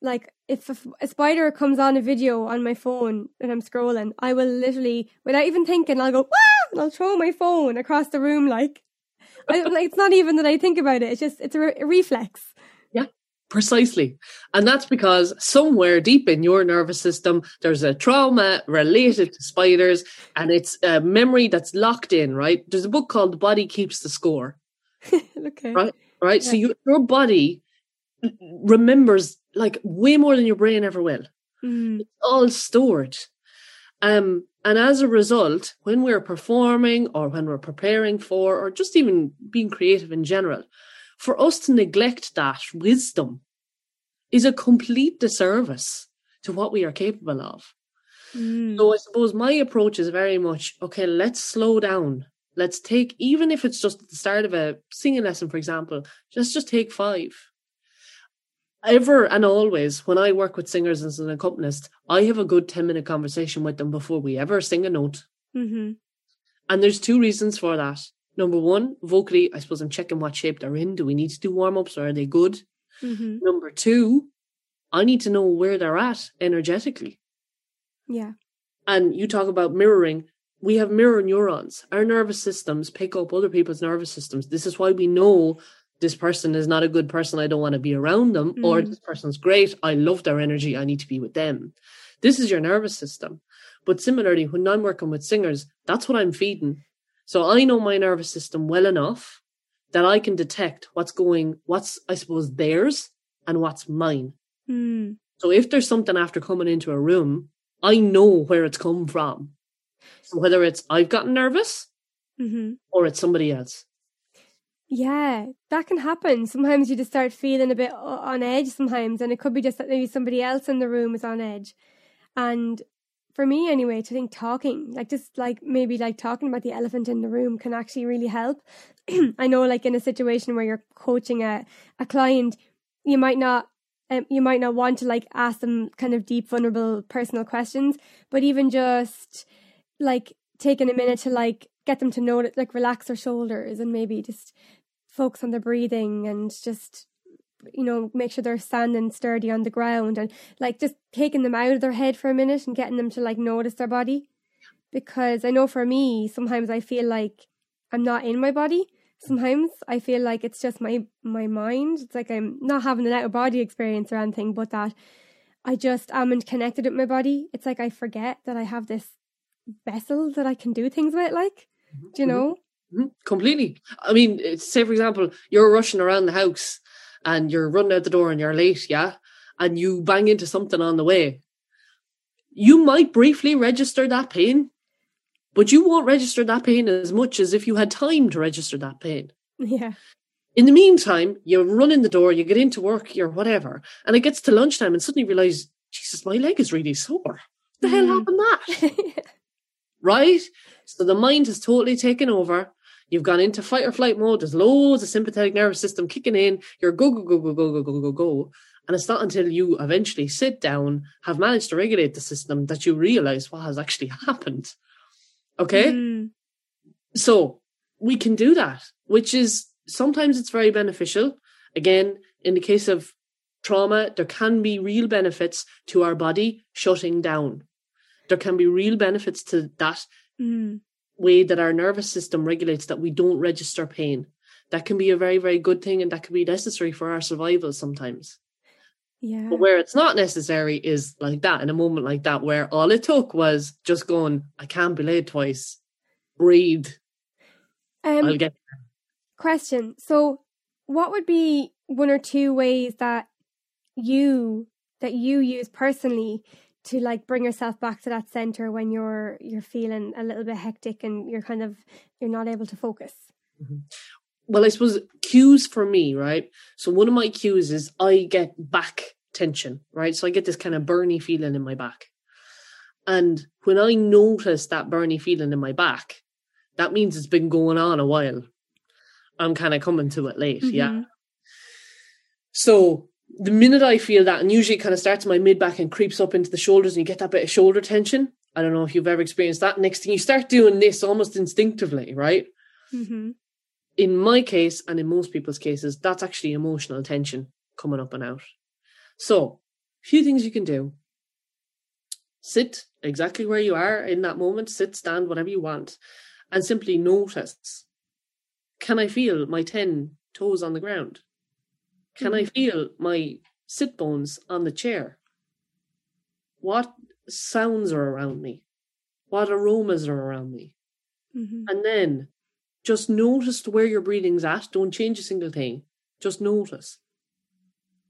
Speaker 1: like, if a, a, spider comes on a video on my phone and I'm scrolling, I will literally, without even thinking, I'll go, Wah! and I'll throw my phone across the room like, I, like, it's not even that I think about it. It's just it's a, re- a reflex.
Speaker 2: Precisely, and that's because somewhere deep in your nervous system, there's a trauma related to spiders, and it's a memory that's locked in. Right? There's a book called "The Body Keeps the Score."
Speaker 1: okay.
Speaker 2: Right. Right.
Speaker 1: Yeah.
Speaker 2: So you, your body remembers like way more than your brain ever will.
Speaker 1: Mm.
Speaker 2: It's all stored. Um, and as a result, when we're performing or when we're preparing for, or just even being creative in general, for us to neglect that wisdom is a complete disservice to what we are capable of.
Speaker 1: Mm.
Speaker 2: So I suppose my approach is very much okay, let's slow down. Let's take, even if it's just at the start of a singing lesson, for example, let's just take five ever and always when I work with singers as an accompanist, I have a good 10 minute conversation with them before we ever sing a note.
Speaker 1: Mm-hmm.
Speaker 2: And there's two reasons for that. Number one, vocally, I suppose I'm checking what shape they're in. Do we need to do warm ups or are they good?
Speaker 1: Mm-hmm.
Speaker 2: Number two, I need to know where they're at energetically.
Speaker 1: Yeah.
Speaker 2: And you talk about mirroring. We have mirror neurons. Our nervous systems pick up other people's nervous systems. This is why we know this person is not a good person. I don't want to be around them. Mm. Or this person's great. I love their energy. I need to be with them. This is your nervous system. But similarly, when I'm working with singers, that's what I'm feeding. So I know my nervous system well enough that I can detect what's going, what's, I suppose, theirs and what's mine.
Speaker 1: Mm.
Speaker 2: So if there's something after coming into a room, I know where it's come from. So whether it's I've gotten nervous
Speaker 1: mm-hmm.
Speaker 2: or it's somebody else.
Speaker 1: Yeah, that can happen. Sometimes you just start feeling a bit on edge sometimes, and it could be just that maybe somebody else in the room is on edge. And for me, anyway, to think talking, like just like maybe like talking about the elephant in the room can actually really help. I know, like in a situation where you're coaching a, a client, you might not um, you might not want to like ask them kind of deep, vulnerable, personal questions, but even just like taking a minute to like get them to know like relax their shoulders and maybe just focus on their breathing and just you know make sure they're standing sturdy on the ground and like just taking them out of their head for a minute and getting them to like notice their body. Because i know for me sometimes i feel like i'm not in my body. Sometimes i feel like it's just my my mind. It's like i'm not having an out of body experience or anything but that i just am and connected with my body. It's like i forget that i have this vessel that i can do things with like do you
Speaker 2: Mm-hmm.
Speaker 1: know?
Speaker 2: Mhm, Completely. I mean, say for example, you're rushing around the house and you're running out the door and you're late, yeah, and you bang into something on the way, you might briefly register that pain, but you won't register that pain as much as if you had time to register that pain.
Speaker 1: Yeah.
Speaker 2: In the meantime, you run in the door, you get into work, you're whatever, and it gets to lunchtime and suddenly realize, Jesus, my leg is really sore. What the hell
Speaker 1: Mm.
Speaker 2: happened that? right? So the mind has totally taken over. You've gone into fight or flight mode. There's loads of sympathetic nervous system kicking in. You're go, go, go, go, go, go, go, go, go. And it's not until you eventually sit down, have managed to regulate the system, that you realize what has actually happened. Okay?
Speaker 1: Mm.
Speaker 2: So we can do that, which is sometimes it's very beneficial. Again, in the case of trauma, there can be real benefits to our body shutting down. There can be real benefits to that
Speaker 1: Mm.
Speaker 2: Way that our nervous system regulates that we don't register pain. That can be a very, very good thing and that can be necessary for our survival sometimes.
Speaker 1: Yeah.
Speaker 2: But where it's not necessary is like that, in a moment like that, where all it took was just going, I can't be late twice. Breathe.
Speaker 1: Um,
Speaker 2: I'll get
Speaker 1: question. So, what would be one or two ways that you that you use personally to like bring yourself back to that center when you're you're feeling a little bit hectic and you're kind of you're not able to focus?
Speaker 2: well, I suppose cues for me, right? So one of my cues is I get back tension, right? So I get this kind of burny feeling in my back. And when I notice that burny feeling in my back, that means it's been going on a while. I'm kind of coming to it late, yeah.
Speaker 1: Mhm.
Speaker 2: So the minute I feel that, and usually it kind of starts in my mid back and creeps up into the shoulders, and you get that bit of shoulder tension. I don't know if you've ever experienced that. Next thing you start doing this almost instinctively, right?
Speaker 1: Mhm.
Speaker 2: in my case and in most people's cases, that's actually emotional tension coming up and out. So, a few things you can do. Sit exactly where you are in that moment, sit, stand, whatever you want, and simply notice can I feel my 10 toes on the ground? Can I feel my sit bones on the chair? What sounds are around me? What aromas are around me?
Speaker 1: Mhm.
Speaker 2: And then just notice where your breathing's at. Don't change a single thing. Just notice.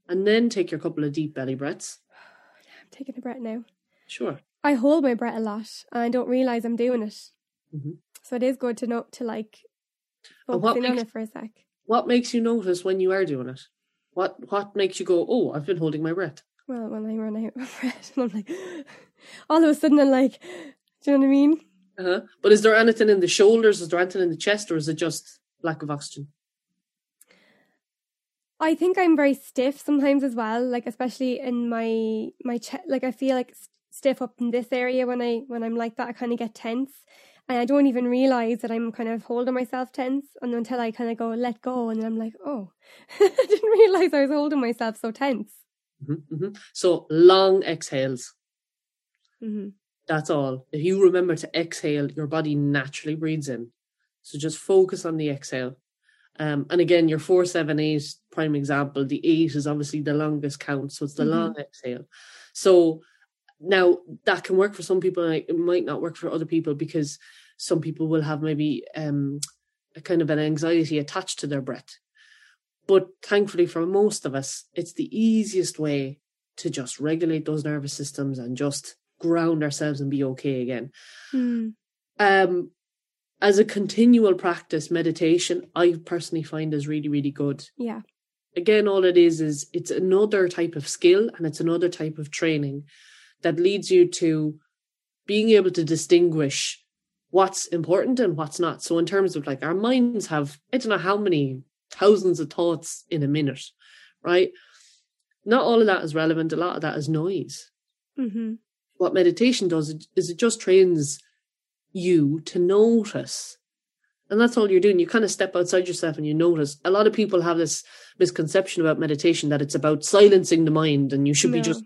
Speaker 2: And then take your couple of deep belly breaths.
Speaker 1: I'm taking a breath now.
Speaker 2: Sure.
Speaker 1: I hold my breath a lot and I don't realize I'm doing it.
Speaker 2: Mhm.
Speaker 1: So it is good to know to like focus in on
Speaker 2: makes-
Speaker 1: it for a sec.
Speaker 2: What makes you notice when you are doing it? What what makes you go, oh, I've been holding my breath?
Speaker 1: Well, when I run out of breath, and I'm like, all of a sudden, I'm like, do you know what I mean?
Speaker 2: Uh-huh. But is there anything in the shoulders? Is there anything in the chest? Or is it just lack of oxygen?
Speaker 1: I think I'm very stiff sometimes as well, like especially in my my chest. Like I feel like stiff up in this area when I when I'm like that. I kind of get tense, and I don't even realize that I'm kind of holding myself tense, and until I kind of go let go, and then I'm like, oh, I didn't realize I was holding myself so tense.
Speaker 2: hmm hmm So long exhales.
Speaker 1: hmm
Speaker 2: That's all. If you remember to exhale, your body naturally breathes in. So just focus on the exhale. Um, and again, your four, seven, eight prime example, the eight is obviously the longest count. So it's the
Speaker 1: Mhm.
Speaker 2: long exhale. So now that can work for some people and it might not work for other people because some people will have maybe um, a kind of an anxiety attached to their breath. But thankfully for most of us, it's the easiest way to just regulate those nervous systems and just ground ourselves and be okay again.
Speaker 1: Mm.
Speaker 2: Um, as a continual practice, meditation, I personally find is really, really good.
Speaker 1: Yeah.
Speaker 2: Again, all it is is it's another type of skill and it's another type of training that leads you to being able to distinguish what's important and what's not. So, in terms of like our minds have, I don't know how many thousands of thoughts in a minute, right? Not all of that is relevant. A lot of that is noise
Speaker 1: hmm
Speaker 2: what meditation does is it just trains you to notice. And that's all you're doing. You kind of step outside yourself and you notice. A lot of people have this misconception about meditation that it's about silencing the mind and you should be just,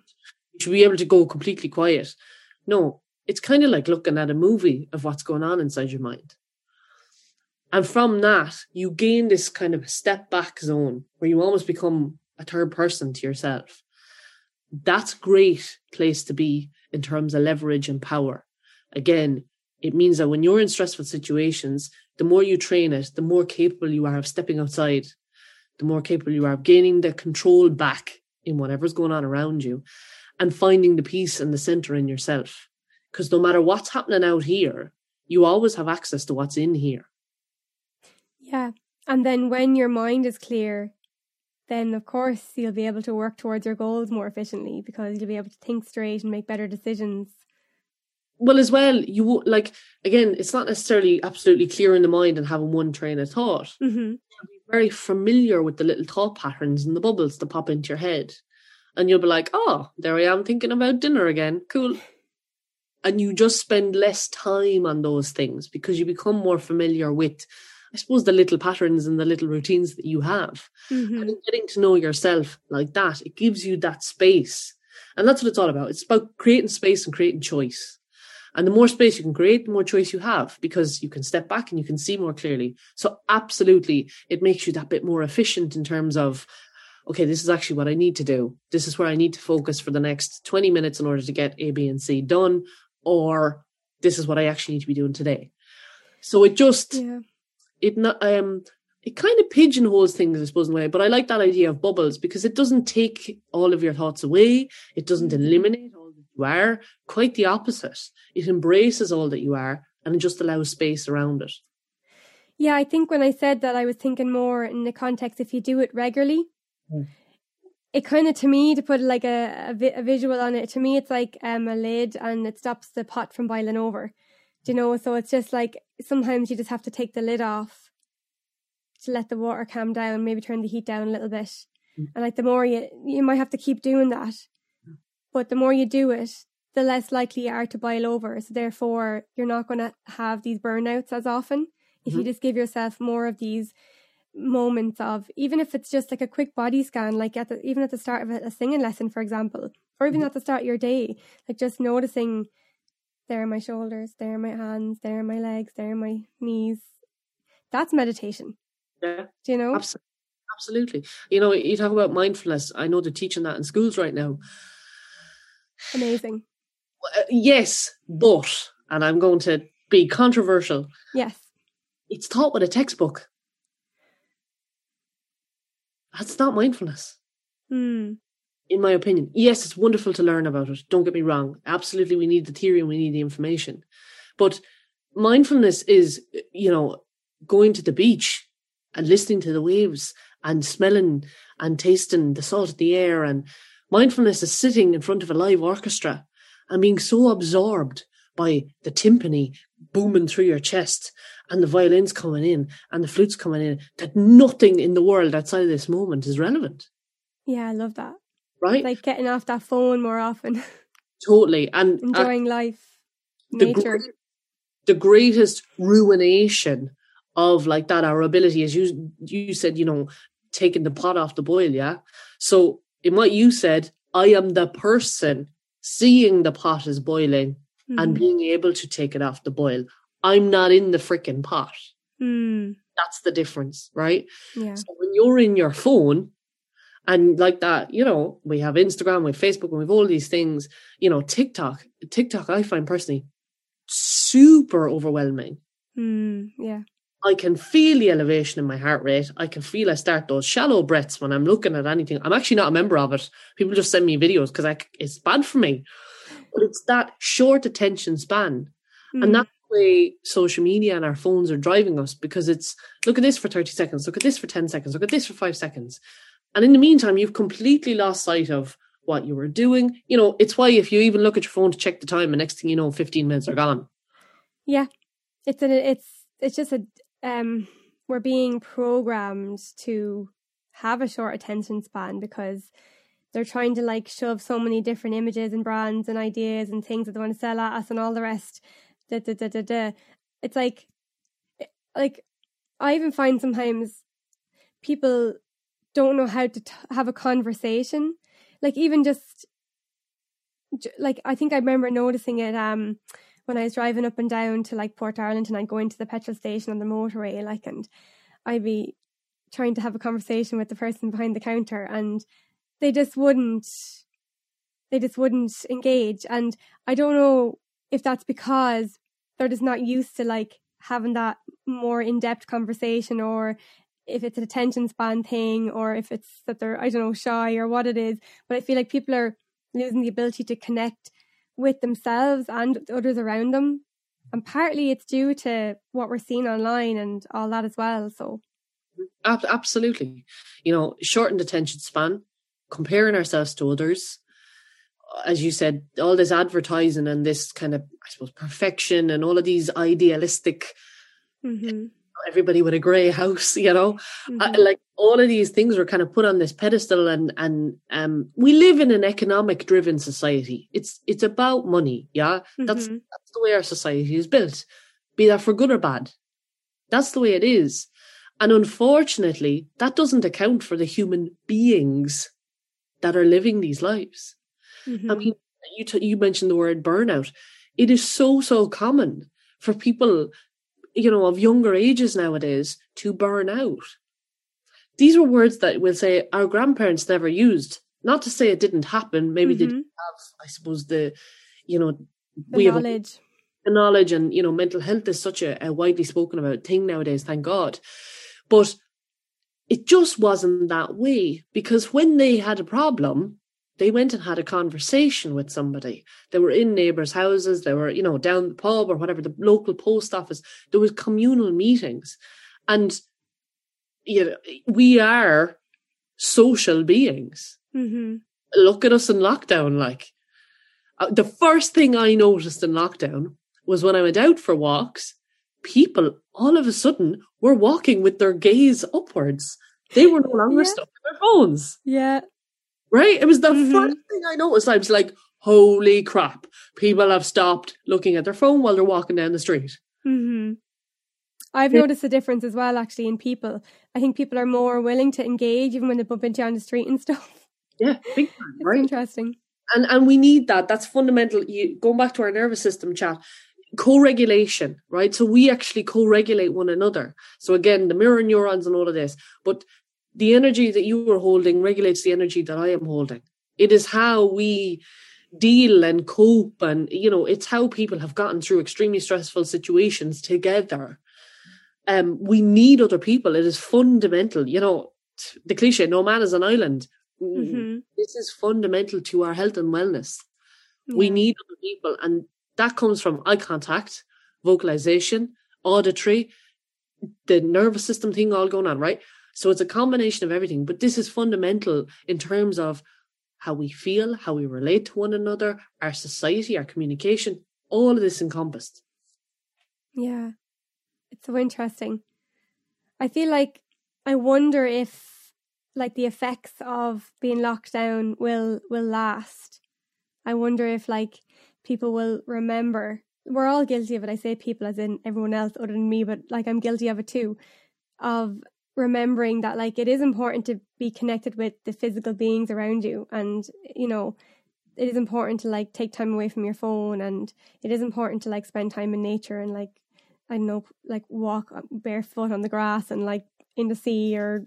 Speaker 2: should be able to go completely quiet. No, it's kind of like looking at a movie of what's going on inside your mind. And from that, you gain this kind of step back zone where you almost become a third person to yourself. That's a great place to be in terms of leverage and power. Again, it means that when you're in stressful situations, the more you train it, the more capable you are of stepping outside, the more capable you are of gaining the control back in whatever's going on around you and finding the peace and the center in yourself. Because no matter what's happening out here, you always have access to what's in here.
Speaker 1: Yeah. And then when your mind is clear, then of course you'll be able to work towards your goals more efficiently because you'll be able to think straight and make better decisions.
Speaker 2: Well, as well, you like again, it's not necessarily absolutely clear in the mind and having one train of thought.
Speaker 1: Mm-hmm.
Speaker 2: You'll be very familiar with the little thought patterns and the bubbles that pop into your head, and you'll be like, "Oh, there I am thinking about dinner again. Cool." And you just spend less time on those things because you become more familiar with I suppose the little patterns and the little routines that you have.
Speaker 1: Mm-hmm.
Speaker 2: And getting to know yourself like that, it gives you that space. And that's what it's all about. It's about creating space and creating choice. And the more space you can create, the more choice you have because you can step back and you can see more clearly. So absolutely, it makes you that bit more efficient in terms of, okay, this is actually what I need to do. This is where I need to focus for the next 20 minutes in order to get A, B, and C done. Or this is what I actually need to be doing today. So it just,
Speaker 1: Yeah.
Speaker 2: it not um it kind of pigeonholes things, I suppose, in a way. But I like that idea of bubbles because it doesn't take all of your thoughts away. It doesn't eliminate all that you are. Quite the opposite. It embraces all that you are and it just allows space around it.
Speaker 1: Yeah, I think when I said that, I was thinking more in the context if you do it regularly.
Speaker 2: Mm.
Speaker 1: It kind of, to me, to put like a, a, vi- a visual on it, to me, it's like um, a lid and it stops the pot from boiling over. Do you know? So it's just like sometimes you just have to take the lid off to let the water calm down, maybe turn the heat down a little bit.
Speaker 2: Mm.
Speaker 1: And like the more you, you might have to keep doing that. But the more you do it, the less likely you are to boil over. So therefore, you're not going to have these burnouts as often if you
Speaker 2: Mhm.
Speaker 1: just give yourself more of these moments of even if it's just like a quick body scan like at the even at the start of a, a singing lesson for example or even
Speaker 2: Mhm.
Speaker 1: at the start of your day like just noticing there are my shoulders there are my hands there are my legs there are my knees that's meditation
Speaker 2: Yeah.
Speaker 1: do you know
Speaker 2: Absolutely. Absolutely. You know, you talk about mindfulness. I know they're teaching that in schools right now.
Speaker 1: amazing
Speaker 2: Uh, yes, but, and I'm going to be controversial,
Speaker 1: yes
Speaker 2: it's taught with a textbook. That's not mindfulness.
Speaker 1: hmm
Speaker 2: in my opinion. Yes, it's wonderful to learn about it. Don't get me wrong. Absolutely, we need the theory and we need the information. But mindfulness is, you know, going to the beach and listening to the waves and smelling and tasting the salt of the air. And mindfulness is sitting in front of a live orchestra and being so absorbed by the timpani booming through your chest and the violins coming in and the flutes coming in that nothing in the world outside of this moment is relevant.
Speaker 1: yeah i love that
Speaker 2: Right?
Speaker 1: like getting off that phone more often
Speaker 2: totally. And, and
Speaker 1: enjoying life
Speaker 2: the,
Speaker 1: nature
Speaker 2: gre- the greatest ruination of like that, our ability, as you you said, you know, taking the pot off the boil, yeah. So in what you said, I am the person seeing the pot is boiling and
Speaker 1: Mhm.
Speaker 2: being able to take it off the boil. I'm not in the freaking pot.
Speaker 1: Mm,
Speaker 2: That's the difference, right?
Speaker 1: yeah
Speaker 2: So when you're in your phone and like that, you know, we have Instagram, we have Facebook, and we have all these things, you know, TikTok. TikTok, I find personally super overwhelming.
Speaker 1: mm, yeah
Speaker 2: I can feel the elevation in my heart rate. I can feel I start those shallow breaths when I'm looking at anything. I'm actually not a member of it. People just send me videos because it's bad for me. But it's that short attention span.
Speaker 1: Mm,
Speaker 2: And that's the way social media and our phones are driving us because it's look at this for 30 seconds, look at this for 10 seconds, look at this for five seconds. And in the meantime, you've completely lost sight of what you were doing. You know, it's why if you even look at your phone to check the time, the next thing you know, 15 minutes are gone.
Speaker 1: Yeah, it's an it's it's just a um we're being programmed to have a short attention span because they're trying to like shove so many different images and brands and ideas and things that they want to sell at us and all the rest. Da, da, da, da, da. It's like like I even find sometimes people don't know how to t- have a conversation. Like even just like I think I remember noticing it um when I was driving up and down to like Port Ireland and I'd go into the petrol station on the motorway, like, and I'd be trying to have a conversation with the person behind the counter and they just wouldn't, they just wouldn't engage. And I don't know if that's because they're just not used to like having that more in depth conversation or if it's an attention span thing or if it's that they're I don't know shy or what it is. But I feel like people are losing the ability to connect with themselves and others around them. And partly it's due to what we're seeing online and all that as well. So
Speaker 2: absolutely, you know, shortened attention span, comparing ourselves to others. As you said, all this advertising and this kind of, I suppose, perfection and all of these idealistic mm-hmm everybody with a grey house, you know, mm-hmm. uh, like all of these things were kind of put on this pedestal, and and um, we live in an economic driven society. It's it's about money, yeah. Mm-hmm. That's that's the way our society is built, be that for good or bad. That's the way it is, and unfortunately, that doesn't account for the human beings that are living these lives. Mm-hmm. I mean, you t- you mentioned the word burnout. It is so so common for people you know, of younger ages nowadays to burn out. These were words that we'll say our grandparents never used. Not to say it didn't happen. Maybe mm-hmm. they didn't have, I suppose, the, you know,
Speaker 1: the we knowledge.
Speaker 2: have the knowledge and, you know, mental health is such a, a widely spoken about thing nowadays, thank God. But it just wasn't that way because when they had a problem, they went and had a conversation with somebody. They were in neighbours' houses, they were, you know, down the pub or whatever, the local post office. There was communal meetings. And you know, we are social beings. Mm-hmm. Look at us in lockdown, like uh, the first thing I noticed in lockdown was when I went out for walks, people all of a sudden were walking with their gaze upwards. They were no longer yeah. stuck in their phones.
Speaker 1: Yeah.
Speaker 2: Right? It was the mm-hmm. first thing I noticed. I was like, holy crap. People have stopped looking at their phone while they're walking down the street.
Speaker 1: Mm-hmm. I've yeah. noticed a difference as well, actually, in people. I think people are more willing to engage even when they bump into you on the street and stuff.
Speaker 2: Yeah, big time, right?
Speaker 1: interesting.
Speaker 2: And and we need that. That's fundamental. You, going back to our nervous system chat, co-regulation, right? So we actually co-regulate one another. So again, the mirror neurons and all of this. But the energy that you are holding regulates the energy that I am holding. It is how we deal and cope and you know it's how people have gotten through extremely stressful situations together um we need other people it is fundamental you know the cliche no man is an island mm-hmm. this is fundamental to our health and wellness yeah. we need other people and that comes from eye contact vocalization auditory the nervous system thing all going on right so it's a combination of everything, but this is fundamental in terms of how we feel, how we relate to one another, our society, our communication, all of this encompassed.
Speaker 1: Yeah, it's so interesting. I feel like I wonder if like the effects of being locked down will will last. I wonder if like people will remember. We're all guilty of it. I say people as in everyone else other than me, but like I'm guilty of it too. Of remembering that like it is important to be connected with the physical beings around you and you know it is important to like take time away from your phone and it is important to like spend time in nature and like I don't know like walk barefoot on the grass and like in the sea or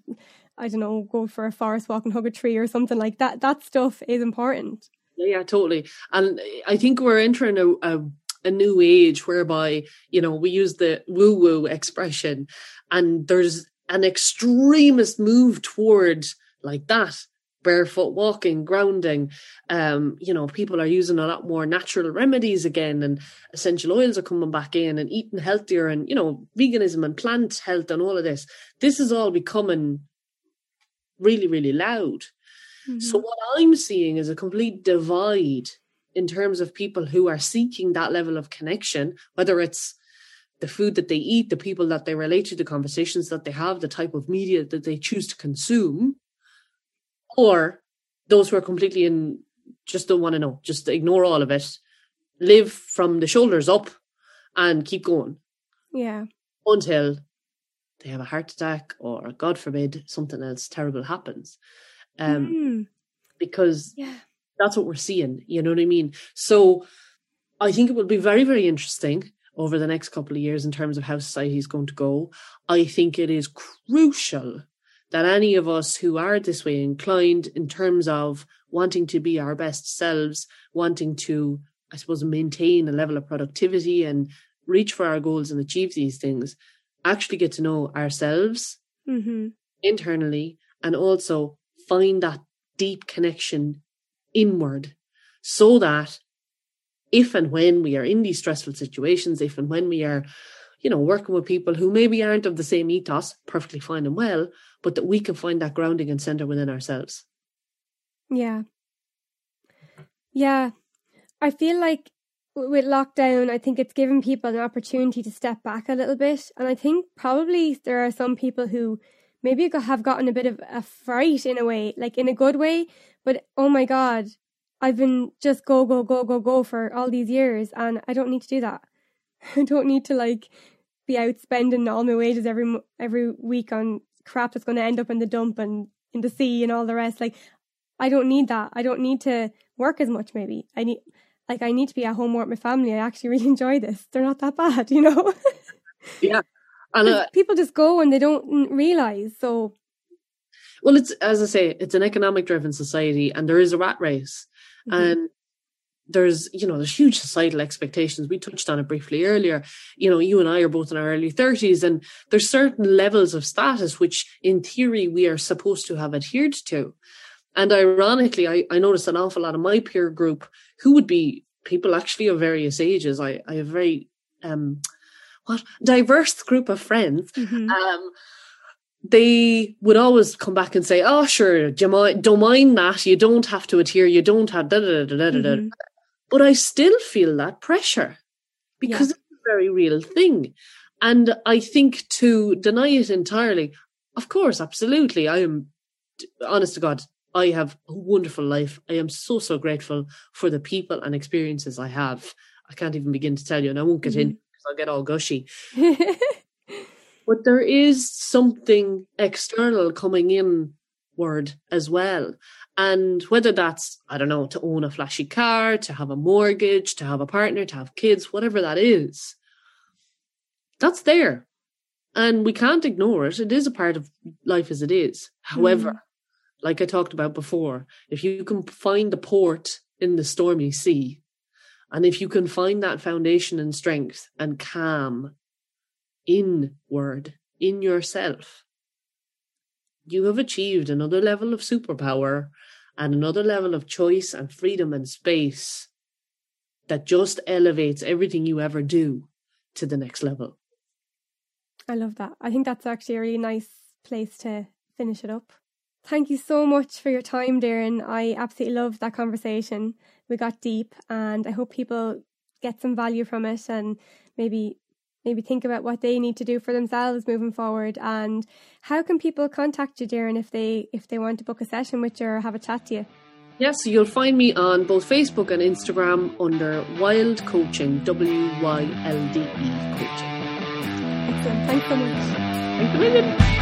Speaker 1: I don't know go for a forest walk and hug a tree or something like that that stuff is important
Speaker 2: yeah, totally. And I think we're entering a, a a new age whereby you know we use the woo woo expression and there's an extremist move toward like that barefoot walking grounding. Um you know people are using a lot more natural remedies again and essential oils are coming back in and eating healthier and you know veganism and plant health and all of this. This is all becoming really really loud mm-hmm. so what i'm seeing is a complete divide in terms of people who are seeking that level of connection whether it's the food that they eat, the people that they relate to, the conversations that they have, the type of media that they choose to consume, or those who are completely in just don't want to know, just ignore all of it, live from the shoulders up and keep going.
Speaker 1: Yeah.
Speaker 2: Until they have a heart attack or, God forbid, something else terrible happens. Um, mm. Because
Speaker 1: yeah.
Speaker 2: that's what we're seeing. You know what I mean? So I think it will be very, very interesting over the next couple of years in terms of how society is going to go. I think it is crucial that any of us who are this way inclined in terms of wanting to be our best selves, wanting to, I suppose, maintain a level of productivity and reach for our goals and achieve these things, actually get to know ourselves
Speaker 1: mm-hmm.
Speaker 2: internally and also find that deep connection inward so that if and when we are in these stressful situations, if and when we are, you know, working with people who maybe aren't of the same ethos, perfectly fine and well, but that we can find that grounding and center within ourselves.
Speaker 1: Yeah. Yeah. I feel like with lockdown, I think it's given people an opportunity to step back a little bit. And I think probably there are some people who maybe have gotten a bit of a fright in a way, like in a good way. But oh my God, I've been just go, go, go, go, go for all these years and I don't need to do that. I don't need to like be out spending all my wages every every week on crap that's going to end up in the dump and in the sea and all the rest. Like, I don't need that. I don't need to work as much. Maybe I need, like, I need to be at home with my family. I actually really enjoy this. They're not that bad, you know.
Speaker 2: yeah, and uh,
Speaker 1: people just go and they don't realize. So,
Speaker 2: well, it's as I say, it's an economic driven society, and there is a rat race, mm-hmm. and there's you know there's huge societal expectations. We touched on it briefly earlier. You know you and i are both in our early 30s and there's certain levels of status which in theory we are supposed to have adhered to. And ironically i, I noticed an awful lot of my peer group who would be people actually of various ages. I, I have very um what diverse group of friends mm-hmm. um they would always come back and say, "Oh, sure, do you mind, don't mind that. You don't have to adhere. You don't have da da da da da." Mm-hmm. But I still feel that pressure because yeah. it's a very real thing. And I think to deny it entirely, of course, absolutely. I am, honest to God, I have a wonderful life. I am so, so grateful for the people and experiences I have. I can't even begin to tell you, and I won't get mm-hmm. in I'll get all gushy. but there is something external coming in word as well. And whether that's, I don't know, to own a flashy car, to have a mortgage, to have a partner, to have kids, whatever that is, that's there. And we can't ignore it. It is a part of life as it is. However, mm. like I talked about before, if you can find the port in the stormy sea, and if you can find that foundation and strength and calm inward in yourself, you have achieved another level of superpower and another level of choice and freedom and space that just elevates everything you ever do to the next level.
Speaker 1: I love that. I think that's actually a really nice place to finish it up. Thank you so much for your time, Doireann. I absolutely loved that conversation. We got deep, and I hope people get some value from it and maybe maybe think about what they need to do for themselves moving forward and how can people contact you Doireann if they if they want to book a session with you or have a chat to you
Speaker 2: Yes, so you'll find me on both Facebook and Instagram under Wylde Coaching, W Y L D E Coaching.
Speaker 1: Excellent. Thanks so much.
Speaker 2: Thanks a million.